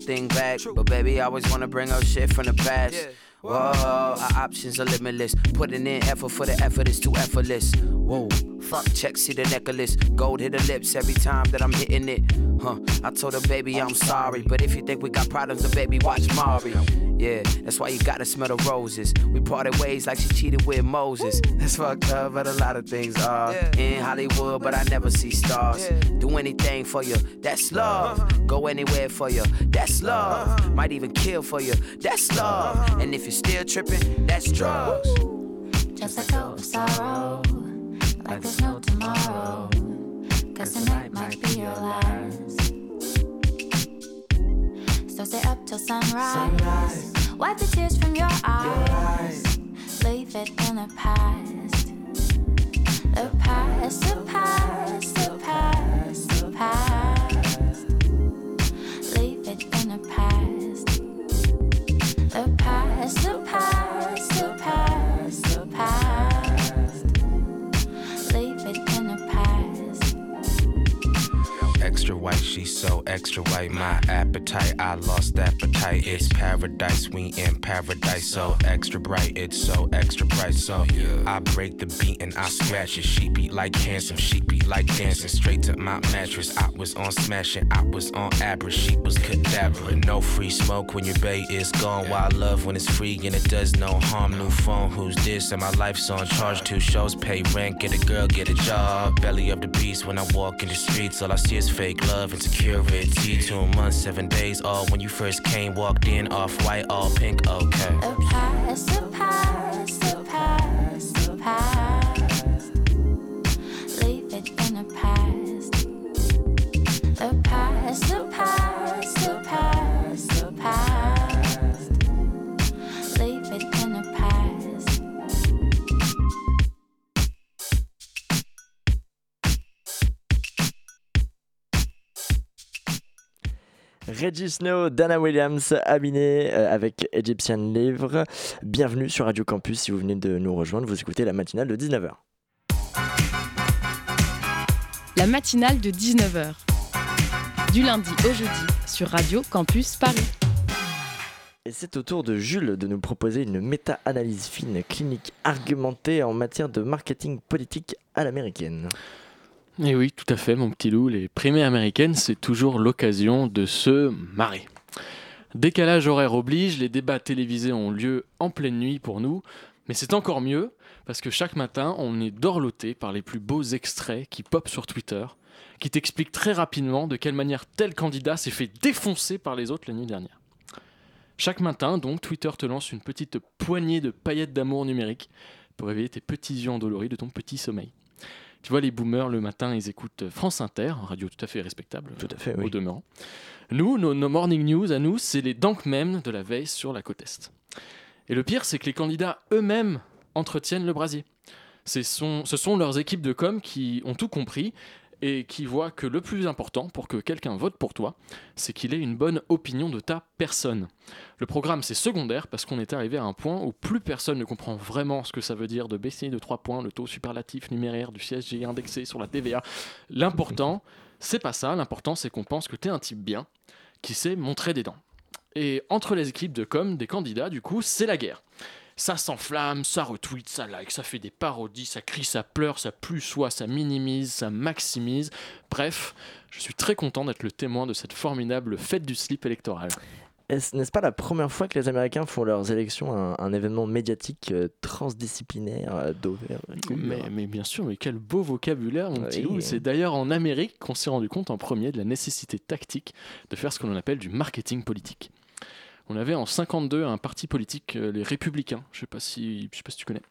thing back. But baby, I always wanna bring up shit from the past. Whoa, our options are limitless. Putting in effort for the effort is too effortless. Whoa Fuck, check, see the necklace. Gold hit her lips every time that I'm hitting it. Huh, I told her, baby, I'm sorry. But if you think we got problems, then baby, watch Mari. Yeah, that's why you gotta smell the roses. We parted ways like she cheated with Moses. That's fucked up, but a lot of things are. In Hollywood, but I never see stars. Do anything for you, that's uh-huh. love. Go anywhere for you, that's uh-huh. love. Might even kill for you, that's uh-huh. love. And if you're still tripping, that's drugs. Just let go of sorrow, like there's no tomorrow. Cause tonight might be your last. So stay up till sunrise. Wipe the tears from your eyes. Leave it in the past. The past, the past, the past, the past. Extra white. My appetite, I lost appetite. It's paradise, we in paradise. So extra bright, it's so extra bright. So I break the beat and I scratch it. She beat like handsome, she beat like dancing. Straight to my mattress. I was on smashing, I was on average. She was cadaver. No free smoke when your bay is gone. Wild love when it's free and it does no harm. New phone, who's this? And my life's on charge. Two shows, pay rent, get a girl, get a job. Belly of the beast when I walk in the streets. All I see is fake love and security. Two months, seven days. All when you first came, walked in, off white, all pink, okay. The past, Reggie Snow, Dana Williams, Aminé euh, avec Egyptian Livre. Bienvenue sur Radio Campus si vous venez de nous rejoindre. Vous écoutez la matinale de 19h. La matinale de 19h. Du lundi au jeudi sur Radio Campus Paris. Et c'est au tour de Jules de nous proposer une méta-analyse fine, clinique, argumentée en matière de marketing politique à l'américaine. Et oui, tout à fait, mon petit loup. Les primaires américaines, c'est toujours l'occasion de se marrer. Décalage horaire oblige, les débats télévisés ont lieu en pleine nuit pour nous, mais c'est encore mieux parce que chaque matin, on est dorloté par les plus beaux extraits qui popent sur Twitter, qui t'expliquent très rapidement de quelle manière tel candidat s'est fait défoncer par les autres la nuit dernière. Chaque matin, donc, Twitter te lance une petite poignée de paillettes d'amour numérique pour réveiller tes petits yeux endoloris de ton petit sommeil. Tu vois, les boomers, le matin, ils écoutent France Inter, radio tout à fait respectable, Tout à fait, au oui. demeurant. Nous, nos, nos morning news, à nous, c'est les danks même de la veille sur la côte Est. Et le pire, c'est que les candidats eux-mêmes entretiennent le brasier. Son- ce sont leurs équipes de com qui ont tout compris et qui voient que le plus important pour que quelqu'un vote pour toi, c'est qu'il ait une bonne opinion de ta personne. Le programme, c'est secondaire parce qu'on est arrivé à un point où plus personne ne comprend vraiment ce que ça veut dire de baisser de 3 points le taux superlatif numéraire du CSG indexé sur la TVA. L'important, c'est pas ça. L'important, c'est qu'on pense que tu un type bien qui sait montrer des dents. Et entre les équipes de com des candidats, du coup, c'est la guerre. Ça s'enflamme, ça retweet, ça like, ça fait des parodies, ça crie, ça pleure, ça plus soit, ça minimise, ça maximise. Bref, je suis très content d'être le témoin de cette formidable fête du slip électoral. Est-ce- N'est-ce pas la première fois que les Américains font leurs élections un, un événement médiatique euh, transdisciplinaire euh, d'over Mais, mais bien sûr, mais quel beau vocabulaire, mon petit Oui. C'est d'ailleurs en Amérique qu'on s'est rendu compte en premier de la nécessité tactique de faire ce que l'on appelle du marketing politique. On avait en 52 un parti politique, euh, les Républicains, je sais pas si, je sais pas si tu connais,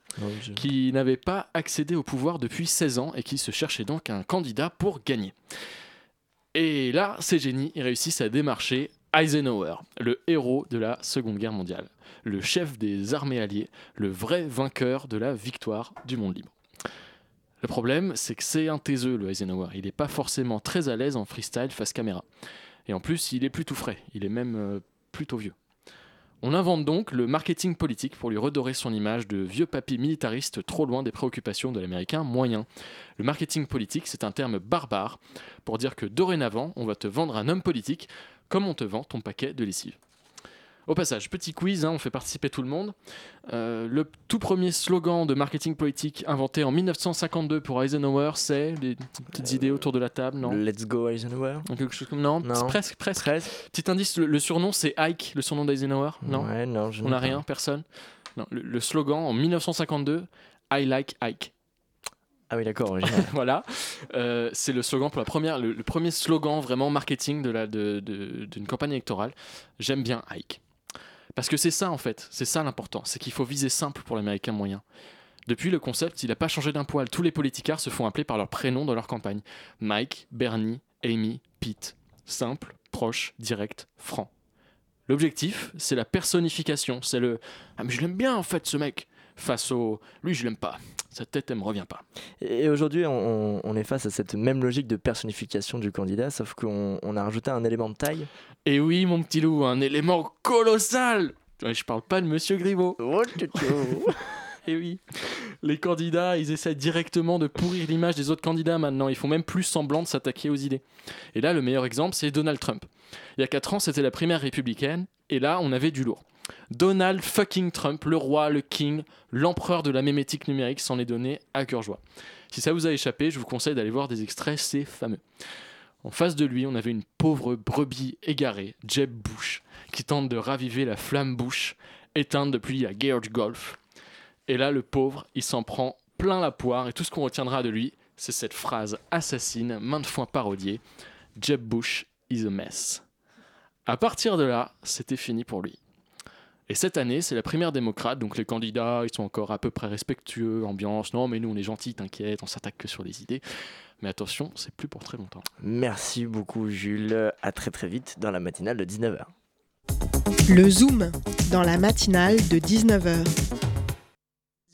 qui n'avait pas accédé au pouvoir depuis 16 ans et qui se cherchait donc un candidat pour gagner. Et là, ces génies réussissent à démarcher Eisenhower, le héros de la Seconde Guerre mondiale, le chef des armées alliées, le vrai vainqueur de la victoire du monde libre. Le problème, c'est que c'est un taiseux, le Eisenhower. Il n'est pas forcément très à l'aise en freestyle face caméra. Et en plus, il est plus tout frais. Il est même euh, plutôt vieux. On invente donc le marketing politique pour lui redorer son image de vieux papy militariste trop loin des préoccupations de l'américain moyen. Le marketing politique, c'est un terme barbare pour dire que dorénavant, on va te vendre un homme politique comme on te vend ton paquet de lessive. Au passage, petit quiz, hein, on fait participer tout le monde. Euh, le tout premier slogan de marketing politique inventé en 1952 pour Eisenhower, c'est des petites idées autour de la table, non Let's go Eisenhower. Quelque chose comme non, Non. presque, presque. Presque. Petit indice, le, le surnom c'est Ike, le surnom d'Eisenhower, non Ouais, non, je On n'a rien, personne. Non, le, le slogan en 1952, I like Ike. Ah oui, d'accord, voilà, Euh, c'est le slogan pour la première, le, le premier slogan vraiment marketing de la de- de- d'une campagne électorale. J'aime bien Ike, parce que c'est ça en fait, c'est ça l'important, c'est qu'il faut viser simple pour l'américain moyen. Depuis le concept, il n'a pas changé d'un poil. Tous les politicards se font appeler par leur prénom dans leur campagne. Mike, Bernie, Amy, Pete. Simple, proche, direct, franc. L'objectif, c'est la personnification. C'est le Ah, mais je l'aime bien en fait ce mec. Face au Lui, je l'aime pas. Sa tête, elle me revient pas. Et aujourd'hui, on, on est face à cette même logique de personnification du candidat, sauf qu'on on a rajouté un élément de taille. Et oui, mon petit loup, un élément colossal. Je parle pas de Monsieur Griveaux. Oh. Et oui, les candidats, ils essaient directement de pourrir l'image des autres candidats maintenant. Ils font même plus semblant de s'attaquer aux idées. Et là, le meilleur exemple, c'est Donald Trump. Il y a 4 ans, c'était la primaire républicaine, et là, on avait du lourd. Donald fucking Trump, le roi, le king, l'empereur de la mémétique numérique, s'en est donné à cœur joie. Si ça vous a échappé, je vous conseille d'aller voir des extraits, c'est fameux. En face de lui, on avait une pauvre brebis égarée, Jeb Bush, qui tente de raviver la flamme Bush, éteinte depuis la guerre du Golfe. Et là, le pauvre, il s'en prend plein la poire, et tout ce qu'on retiendra de lui, c'est cette phrase assassine, maintes fois parodiée Jeb Bush is a mess. À partir de là, c'était fini pour lui. Et cette année, c'est la primaire démocrate, donc les candidats, ils sont encore à peu près respectueux, ambiance, non mais nous on est gentils, t'inquiète, on s'attaque que sur les idées. Mais attention, c'est plus pour très longtemps. Merci beaucoup, Jules. À très très vite dans la matinale de 19h. Le Zoom, dans la matinale de 19h.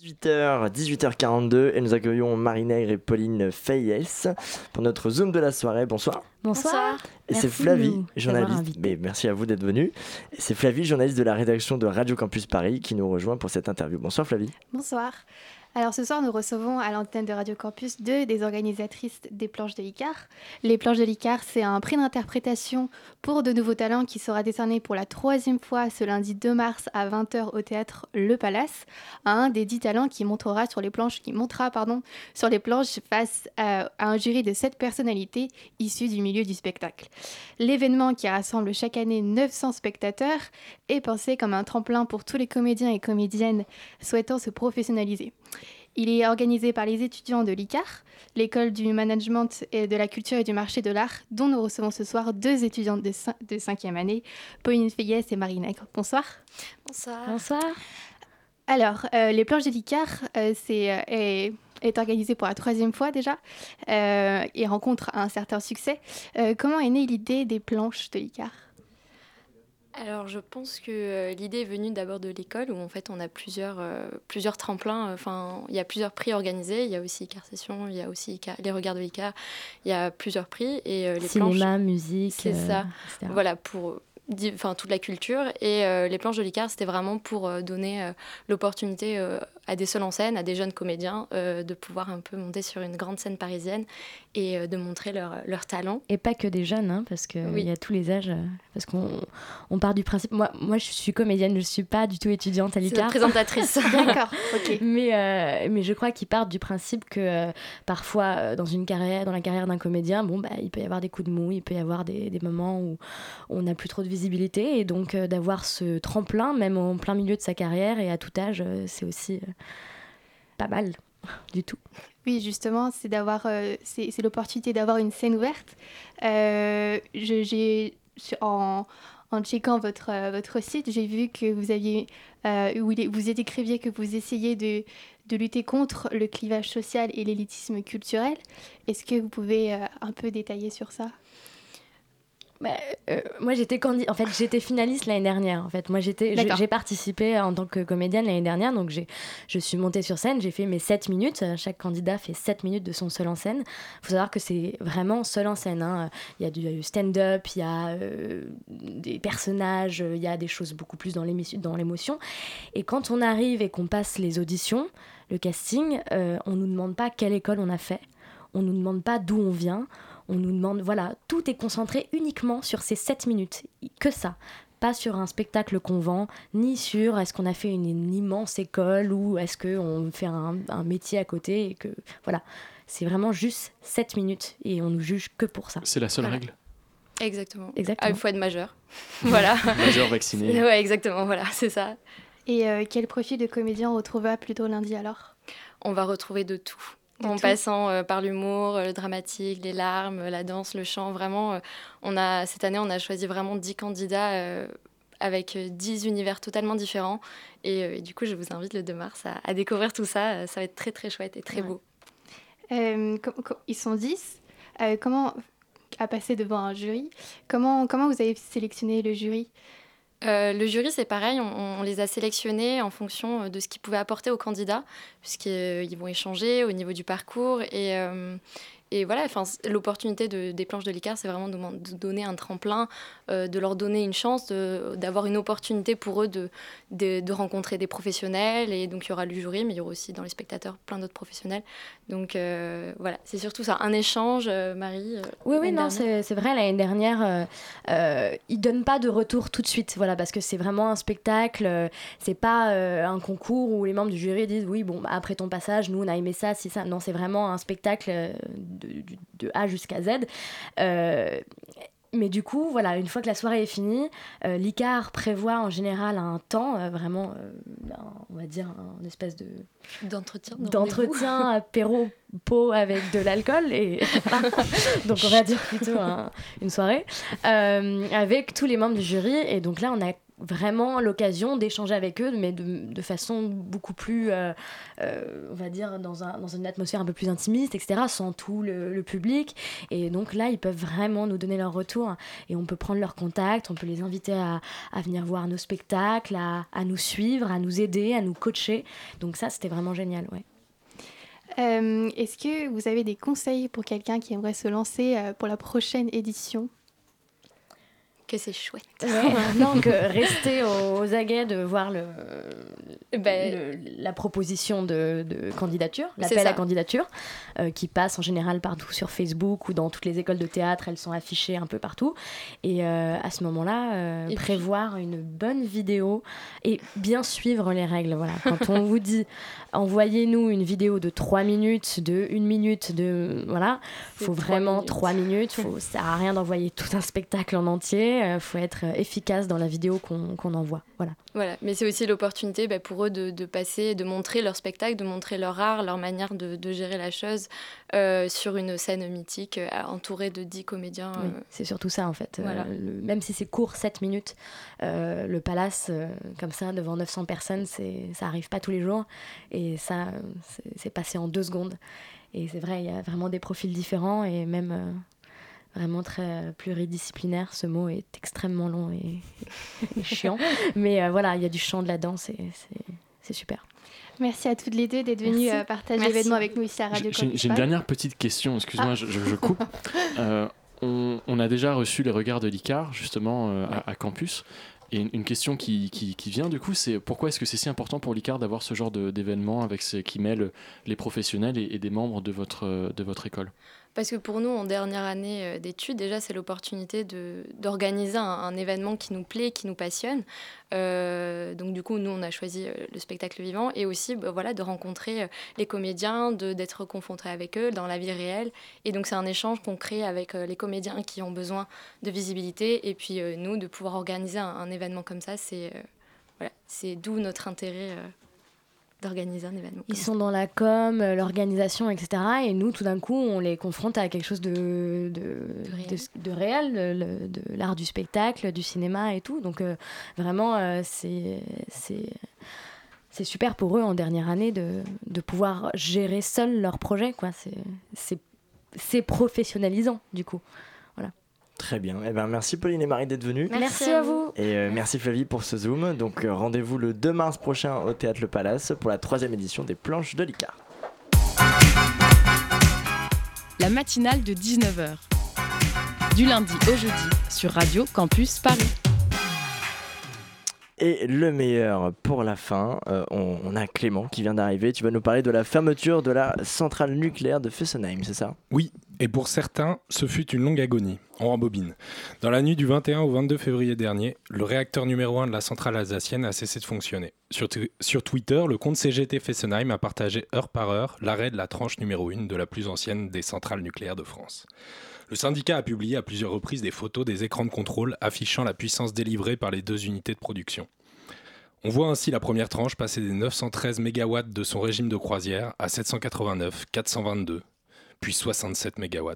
18h, 18h42 et nous accueillons Marie-Nègre et Pauline Fayès pour notre Zoom de la soirée. Bonsoir. Bonsoir. Et c'est Flavie, journaliste. Mais merci à vous d'être venu. Et c'est Flavie, journaliste de la rédaction de Radio Campus Paris, qui nous rejoint pour cette interview. Bonsoir Flavie. Bonsoir. Alors ce soir, nous recevons à l'antenne de Radio Campus deux des organisatrices des planches de l'ICAR. Les planches de l'ICAR, c'est un prix d'interprétation pour de nouveaux talents qui sera décerné pour la troisième fois ce lundi 2 mars à 20h au théâtre Le Palace à un des dix talents qui montera sur les planches, qui pardon, sur les planches face à un jury de sept personnalités issues du milieu du spectacle. L'événement qui rassemble chaque année 900 spectateurs est pensé comme un tremplin pour tous les comédiens et comédiennes souhaitant se professionnaliser. Il est organisé par les étudiants de l'ICAR, l'école du management et de la culture et du marché de l'art, dont nous recevons ce soir deux étudiantes de, cin- de cinquième année, Pauline Fayès et Marie Nègre. Bonsoir. Bonsoir. Bonsoir. Alors, euh, les planches de l'ICAR, euh, c'est, euh, est, est organisé pour la troisième fois déjà euh, et rencontre un certain succès. Euh, comment est née l'idée des planches de l'ICAR? Alors, je pense que euh, l'idée est venue d'abord de l'école où en fait on a plusieurs, euh, plusieurs tremplins. Enfin, il y a plusieurs prix organisés. Il y a aussi Icar Session, il y a aussi Icar- les regards de l'Icar. Il y a plusieurs prix et euh, les Cinéma, planches. musique, C'est euh, ça. etc. Voilà pour enfin toute la culture et euh, les planches de l'ICAR c'était vraiment pour euh, donner euh, l'opportunité euh, à des seuls en scène, à des jeunes comédiens euh, de pouvoir un peu monter sur une grande scène parisienne et euh, de montrer leur, leur talent. Et pas que des jeunes, hein, parce qu'il Oui. y a tous les âges. euh, Parce qu'on on part du principe. Moi, moi, je suis comédienne, je ne suis pas du tout étudiante à l'ICAR. présentatrice. D'accord, ok. Mais, euh, mais je crois qu'ils partent du principe que parfois, dans, une carrière, dans la carrière d'un comédien, bon, bah, il peut y avoir des coups de mou, il peut y avoir des, des moments où on n'a plus trop de visibilité. Et donc, d'avoir ce tremplin, même en plein milieu de sa carrière et à tout âge, c'est aussi pas mal du tout. Oui, justement, c'est d'avoir, euh, c'est l'opportunité d'avoir une scène ouverte. Euh, j'ai en, checkant votre, euh, votre site, j'ai vu que vous aviez, où vous écriviez que vous essayez de, de lutter contre le clivage social et l'élitisme culturel. Est-ce que vous pouvez un peu détailler sur ça? Bah, euh, moi, j'étais en fait, j'étais finaliste l'année dernière. En fait, moi, j'étais, j'ai- participé en tant que comédienne l'année dernière, donc j'ai, je suis montée sur scène, j'ai fait mes 7 minutes. Chaque candidat fait 7 minutes de son seul en scène. Il faut savoir que c'est vraiment seul en scène. hein. Il y a du stand-up, il y a euh, des personnages, il y a des choses beaucoup plus dans l'émotion. Et quand on arrive et qu'on passe les auditions, le casting, euh, on nous demande pas quelle école on a fait, on nous demande pas d'où on vient. On nous demande, voilà, tout est concentré uniquement sur ces 7 minutes, que ça. pas sur un spectacle qu'on vend, ni sur est-ce qu'on a fait une, une immense école ou est-ce qu'on fait un, un métier à côté et que voilà. C'est vraiment juste 7 minutes et on nous juge que pour ça. C'est la seule Voilà. règle. Exactement. Exactement. Ah, il faut être majeur. voilà. Majeur vacciné. Ouais, exactement, voilà, c'est ça. Et euh, quel profil de comédien on retrouvera plutôt lundi alors? On va retrouver de tout. En tout. passant euh, par l'humour, euh, le dramatique, les larmes, la danse, le chant, vraiment, euh, on a, cette année, on a choisi vraiment 10 candidats euh, avec euh, 10 univers totalement différents. Et, et du coup, je vous invite le 2 mars à, à découvrir tout ça. Ça va être très, très chouette et très Ouais. beau. Ils sont 10. Euh, comment, à passer devant un jury, comment, comment vous avez sélectionné le jury? Euh, le jury, c'est pareil, on, les a sélectionnés en fonction euh, de ce qu'ils pouvaient apporter aux candidats, puisqu'ils vont échanger au niveau du parcours. Et, euh, et voilà, enfin, l'opportunité de- des planches de l'ICAR, c'est vraiment de, donner un tremplin, euh, de leur donner une chance, d'avoir une opportunité pour eux de, de, de rencontrer des professionnels. Et donc, il y aura le jury, mais il y aura aussi dans les spectateurs plein d'autres professionnels. Donc, euh, voilà, c'est surtout ça, un échange, euh, Marie. Oui, oui, non, c'est vrai, l'année dernière, ils donnent pas de retour tout de suite, voilà, parce que c'est vraiment un spectacle, c'est pas un concours où les membres du jury disent oui, bon, bah, après ton passage, nous on a aimé ça, si ça. Non, c'est vraiment un spectacle de, A jusqu'à Z. Euh, mais du coup, voilà, une fois que la soirée est finie, euh, l'ICAR prévoit en général un temps, euh, vraiment, euh, on va dire, un espèce de D'entretien. d'entretien apéro pot avec de l'alcool et donc on va dire plutôt un- une soirée avec tous les membres du jury et donc là on a vraiment l'occasion d'échanger avec eux mais de, façon beaucoup plus euh, euh, on va dire dans, un, dans une atmosphère un peu plus intimiste etc sans tout le, public. Et donc là ils peuvent vraiment nous donner leur retour. Et on peut prendre leur contact on peut les inviter à, venir voir nos spectacles à, nous suivre à nous aider à nous coacher. Donc ça c'était vraiment génial ouais. Euh, Est-ce que vous avez des conseils pour quelqu'un qui aimerait se lancer pour la prochaine édition? Que c'est chouette. donc euh, restez aux, aux aguets de voir le, Ben, le- la proposition de, de candidature, l'appel à candidature, euh, qui passe en général partout sur Facebook ou dans toutes les écoles de théâtre, elles sont affichées un peu partout. Et euh, à ce moment-là, euh, puis- prévoir une bonne vidéo et bien suivre les règles. Voilà. Quand on vous dit envoyez-nous une vidéo de 3 minutes, de 1 minute, de. Voilà, faut vraiment minutes. 3 minutes. Faut, ça sert à rien d'envoyer tout un spectacle en entier. Il faut être euh, efficace dans la vidéo qu'on qu'on envoie. Voilà. Voilà, mais c'est aussi l'opportunité bah, pour eux de, de passer, de montrer leur spectacle, de montrer leur art, leur manière de, de gérer la chose euh, sur une scène mythique, euh, entourée de 10 comédiens. Oui, euh, c'est surtout ça en fait. Euh, voilà. le- même si c'est court, 7 minutes, euh, le palace, euh, comme ça, devant 900 personnes, ça arrive pas tous les jours. Et ça, euh, c'est, passé en deux secondes. Et c'est vrai, il y a vraiment des profils différents et même euh, vraiment très euh, pluridisciplinaire. Ce mot est extrêmement long et, et chiant. Mais euh, voilà, il y a du chant, de la danse et c'est, super. Merci à toutes les deux d'être venues Merci. euh, partager l'événement avec nous ici à Radio J'ai- une dernière petite question, excuse-moi, Ah. je, je- je coupe. Euh, on, on a déjà reçu les regards de l'ICAR, justement, euh, à, à campus. Et une, une question qui, qui- qui vient, du coup, c'est pourquoi est-ce que c'est si important pour l'ICAR d'avoir ce genre d'événement avec qui mêle les professionnels et, et des membres de votre, de votre école? Parce que pour nous, en dernière année euh, d'études, déjà, c'est l'opportunité d'organiser un, événement qui nous plaît, qui nous passionne. Euh, donc, du coup, nous, on a choisi euh, le spectacle vivant et aussi bah, voilà, de rencontrer les comédiens, d'être confronté avec eux dans la vie réelle. Et donc, c'est un échange qu'on crée avec les comédiens qui ont besoin de visibilité. Et puis, nous, de pouvoir organiser un, événement comme ça, c'est euh, voilà, d'où notre intérêt d'organiser un événement. Ils sont dans la com, euh, l'organisation, etc. Et nous, tout d'un coup, on les confronte à quelque chose de, de, réel. de- de l'art du spectacle, du cinéma et tout. Donc, euh, vraiment, euh, c'est super pour eux en dernière année de, de pouvoir gérer seuls leur projet. quoi. C'est professionnalisant, du coup. Très bien. Eh ben, merci Pauline et Marie d'être venues. Merci à vous. Et euh, merci Flavie pour ce Zoom. Donc euh, rendez-vous le 2 mars prochain au Théâtre Le Palace pour la troisième édition des planches de l'ICAR. La matinale de 19h. Du lundi au jeudi sur Radio Campus Paris. Et le meilleur pour la fin, euh, on, on a Clément qui vient d'arriver. Tu vas nous parler de la fermeture de la centrale nucléaire de Fessenheim, c'est ça? Oui, Et pour certains, ce fut une longue agonie. On rembobine. Dans la nuit du 21 au 22 février dernier, le réacteur numéro 1 de la centrale alsacienne a cessé de fonctionner. Sur, Twitter, le compte CGT Fessenheim a partagé heure par heure l'arrêt de la tranche numéro 1 de la plus ancienne des centrales nucléaires de France. Le syndicat a publié à plusieurs reprises des photos des écrans de contrôle affichant la puissance délivrée par les deux unités de production. On voit ainsi la première tranche passer des 913 MW de son régime de croisière à 789, 422, puis 67 MW.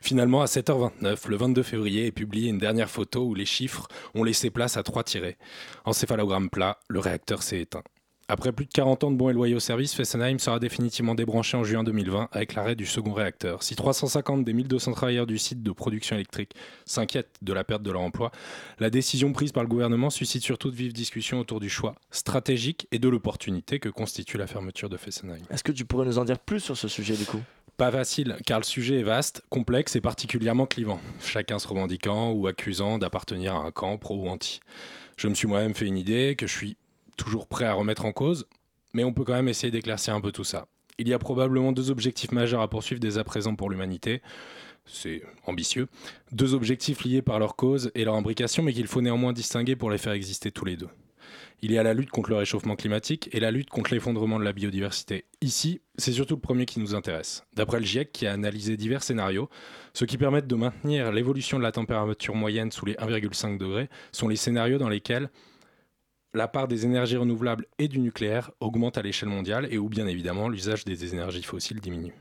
Finalement, à 7h29, le 22 février, est publiée une dernière photo où les chiffres ont laissé place à trois tirets. Encéphalogramme plat, le réacteur s'est éteint. Après plus de 40 ans de bons et loyaux services, Fessenheim sera définitivement débranché en juin 2020 avec l'arrêt du second réacteur. Si 350 des 1200 travailleurs du site de production électrique s'inquiètent de la perte de leur emploi, la décision prise par le gouvernement suscite surtout de vives discussions autour du choix stratégique et de l'opportunité que constitue la fermeture de Fessenheim. Est-ce que tu pourrais nous en dire plus sur ce sujet du coup? Pas facile, car le sujet est vaste, complexe et particulièrement clivant, chacun se revendiquant ou accusant d'appartenir à un camp pro ou anti. Je me suis moi-même fait une idée que je suis toujours prêt à remettre en cause, mais on peut quand même essayer d'éclaircir un peu tout ça. Il y a probablement deux objectifs majeurs à poursuivre dès à présent pour l'humanité. C'est ambitieux. Deux objectifs liés par leur cause et leur imbrication, mais qu'il faut néanmoins distinguer pour les faire exister tous les deux. Il y a la lutte contre le réchauffement climatique et la lutte contre l'effondrement de la biodiversité. Ici, c'est surtout le premier qui nous intéresse. D'après le GIEC, qui a analysé divers scénarios, ceux qui permettent de maintenir l'évolution de la température moyenne sous les 1,5 degrés sont les scénarios dans lesquels la part des énergies renouvelables et du nucléaire augmente à l'échelle mondiale et où bien évidemment l'usage des énergies fossiles diminue.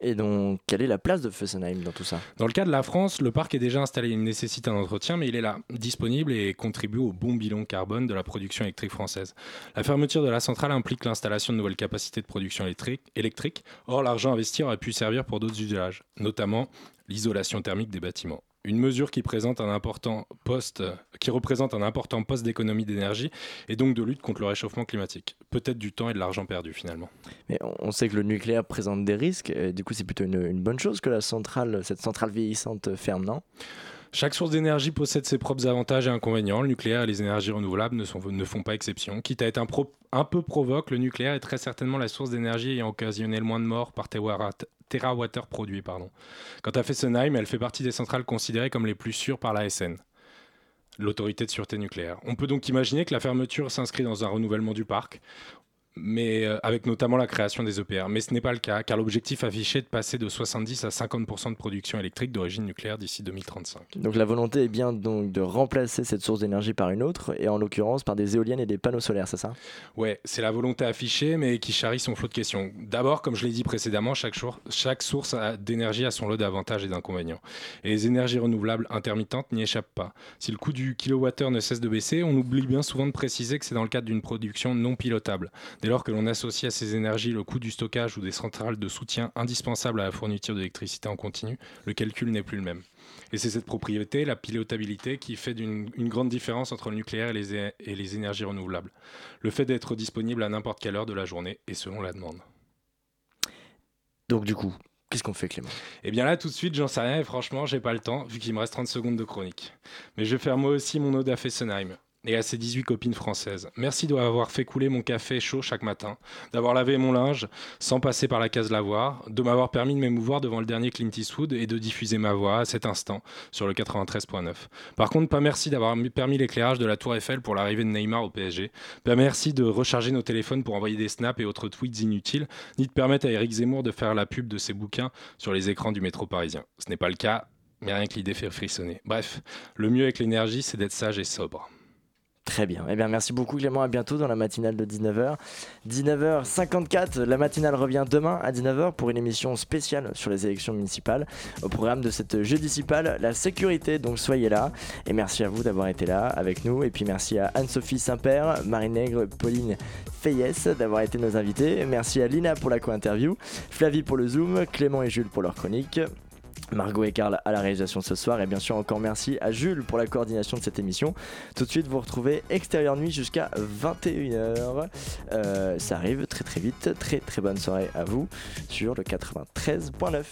Et donc, quelle est la place de Fessenheim dans tout ça? Dans le cas de la France, le parc est déjà installé. Il nécessite un entretien, mais il est là, disponible et contribue au bon bilan carbone de la production électrique française. La fermeture de la centrale implique l'installation de nouvelles capacités de production électrique. électrique. Or, l'argent investi aurait pu servir pour d'autres usages, notamment l'isolation thermique des bâtiments. Une mesure qui, présente un important poste, qui représente un important poste d'économie d'énergie et donc de lutte contre le réchauffement climatique. Peut-être du temps et de l'argent perdu finalement. Mais on- sait que le nucléaire présente des risques, et du coup c'est plutôt une, une bonne chose que la centrale, cette centrale vieillissante ferme, non? Chaque source d'énergie possède ses propres avantages et inconvénients. Le nucléaire et les énergies renouvelables ne, sont- ne font pas exception. Quitte à être un, pro- un peu provoque, le nucléaire est très certainement la source d'énergie ayant occasionné le moins de morts par terawat- terawattheure produit. Pardon. Quant à Fessenheim, elle fait partie des centrales considérées comme les plus sûres par l'ASN, l'autorité de sûreté nucléaire. On peut donc imaginer que la fermeture s'inscrit dans un renouvellement du parc mais euh, avec notamment la création des EPR. Mais ce n'est pas le cas, car l'objectif affiché est de passer de 70 à 50% de production électrique d'origine nucléaire d'ici 2035. Donc la volonté est bien donc de remplacer cette source d'énergie par une autre, et en l'occurrence par des éoliennes et des panneaux solaires, c'est ça? Ouais, c'est la volonté affichée, mais qui charrie son flot de questions. D'abord, comme je l'ai dit précédemment, chaque, jour- chaque source d'énergie a son lot d'avantages et d'inconvénients. Et les énergies renouvelables intermittentes n'y échappent pas. Si le coût du kilowattheure ne cesse de baisser, on oublie bien souvent de préciser que c'est dans le cadre d'une production non pilotable. Dès lors que l'on associe à ces énergies le coût du stockage ou des centrales de soutien indispensables à la fourniture d'électricité en continu, le calcul n'est plus le même. Et c'est cette propriété, la pilotabilité, qui fait une grande différence entre le nucléaire et les, é- et les énergies renouvelables. Le fait d'être disponible à n'importe quelle heure de la journée et selon la demande. Donc du coup, qu'est-ce qu'on fait Clément? Et bien là, tout de suite, j'en sais rien et franchement, j'ai pas le temps, vu qu'il me reste 30 secondes de chronique. Mais je vais faire moi aussi mon ode à Fessenheim et à ses 18 copines françaises. Merci d'avoir fait couler mon café chaud chaque matin, d'avoir lavé mon linge sans passer par la case lavoir, de m'avoir permis de m'émouvoir devant le dernier Clint Eastwood et de diffuser ma voix à cet instant sur le 93.9. Par contre, pas merci d'avoir mi- permis l'éclairage de la Tour Eiffel pour l'arrivée de Neymar au PSG, pas merci de recharger nos téléphones pour envoyer des snaps et autres tweets inutiles, ni de permettre à Eric Zemmour de faire la pub de ses bouquins sur les écrans du métro parisien. Ce n'est pas le cas, mais rien que l'idée fait frissonner. Bref, le mieux avec l'énergie, c'est d'être sage et sobre. Très bien. Eh bien, merci beaucoup Clément. À bientôt dans la matinale de 19h. 19h54, la matinale revient demain à 19h pour une émission spéciale sur les élections municipales. Au programme de cette municipale, la sécurité. Donc soyez là. Et merci à vous d'avoir été là avec nous. Et puis merci à Anne-Sophie Saint-Père, Marie Nègre, Pauline Fayès d'avoir été nos invités. Merci à Lina pour la co-interview, Flavie pour le Zoom, Clément et Jules pour leur chronique. Margot et Karl à la réalisation ce soir et bien sûr encore merci à Jules pour la coordination de cette émission. Tout de suite vous retrouvez Extérieur Nuit jusqu'à 21h. Euh, ça arrive très très vite. Très très bonne soirée à vous sur le 93.9.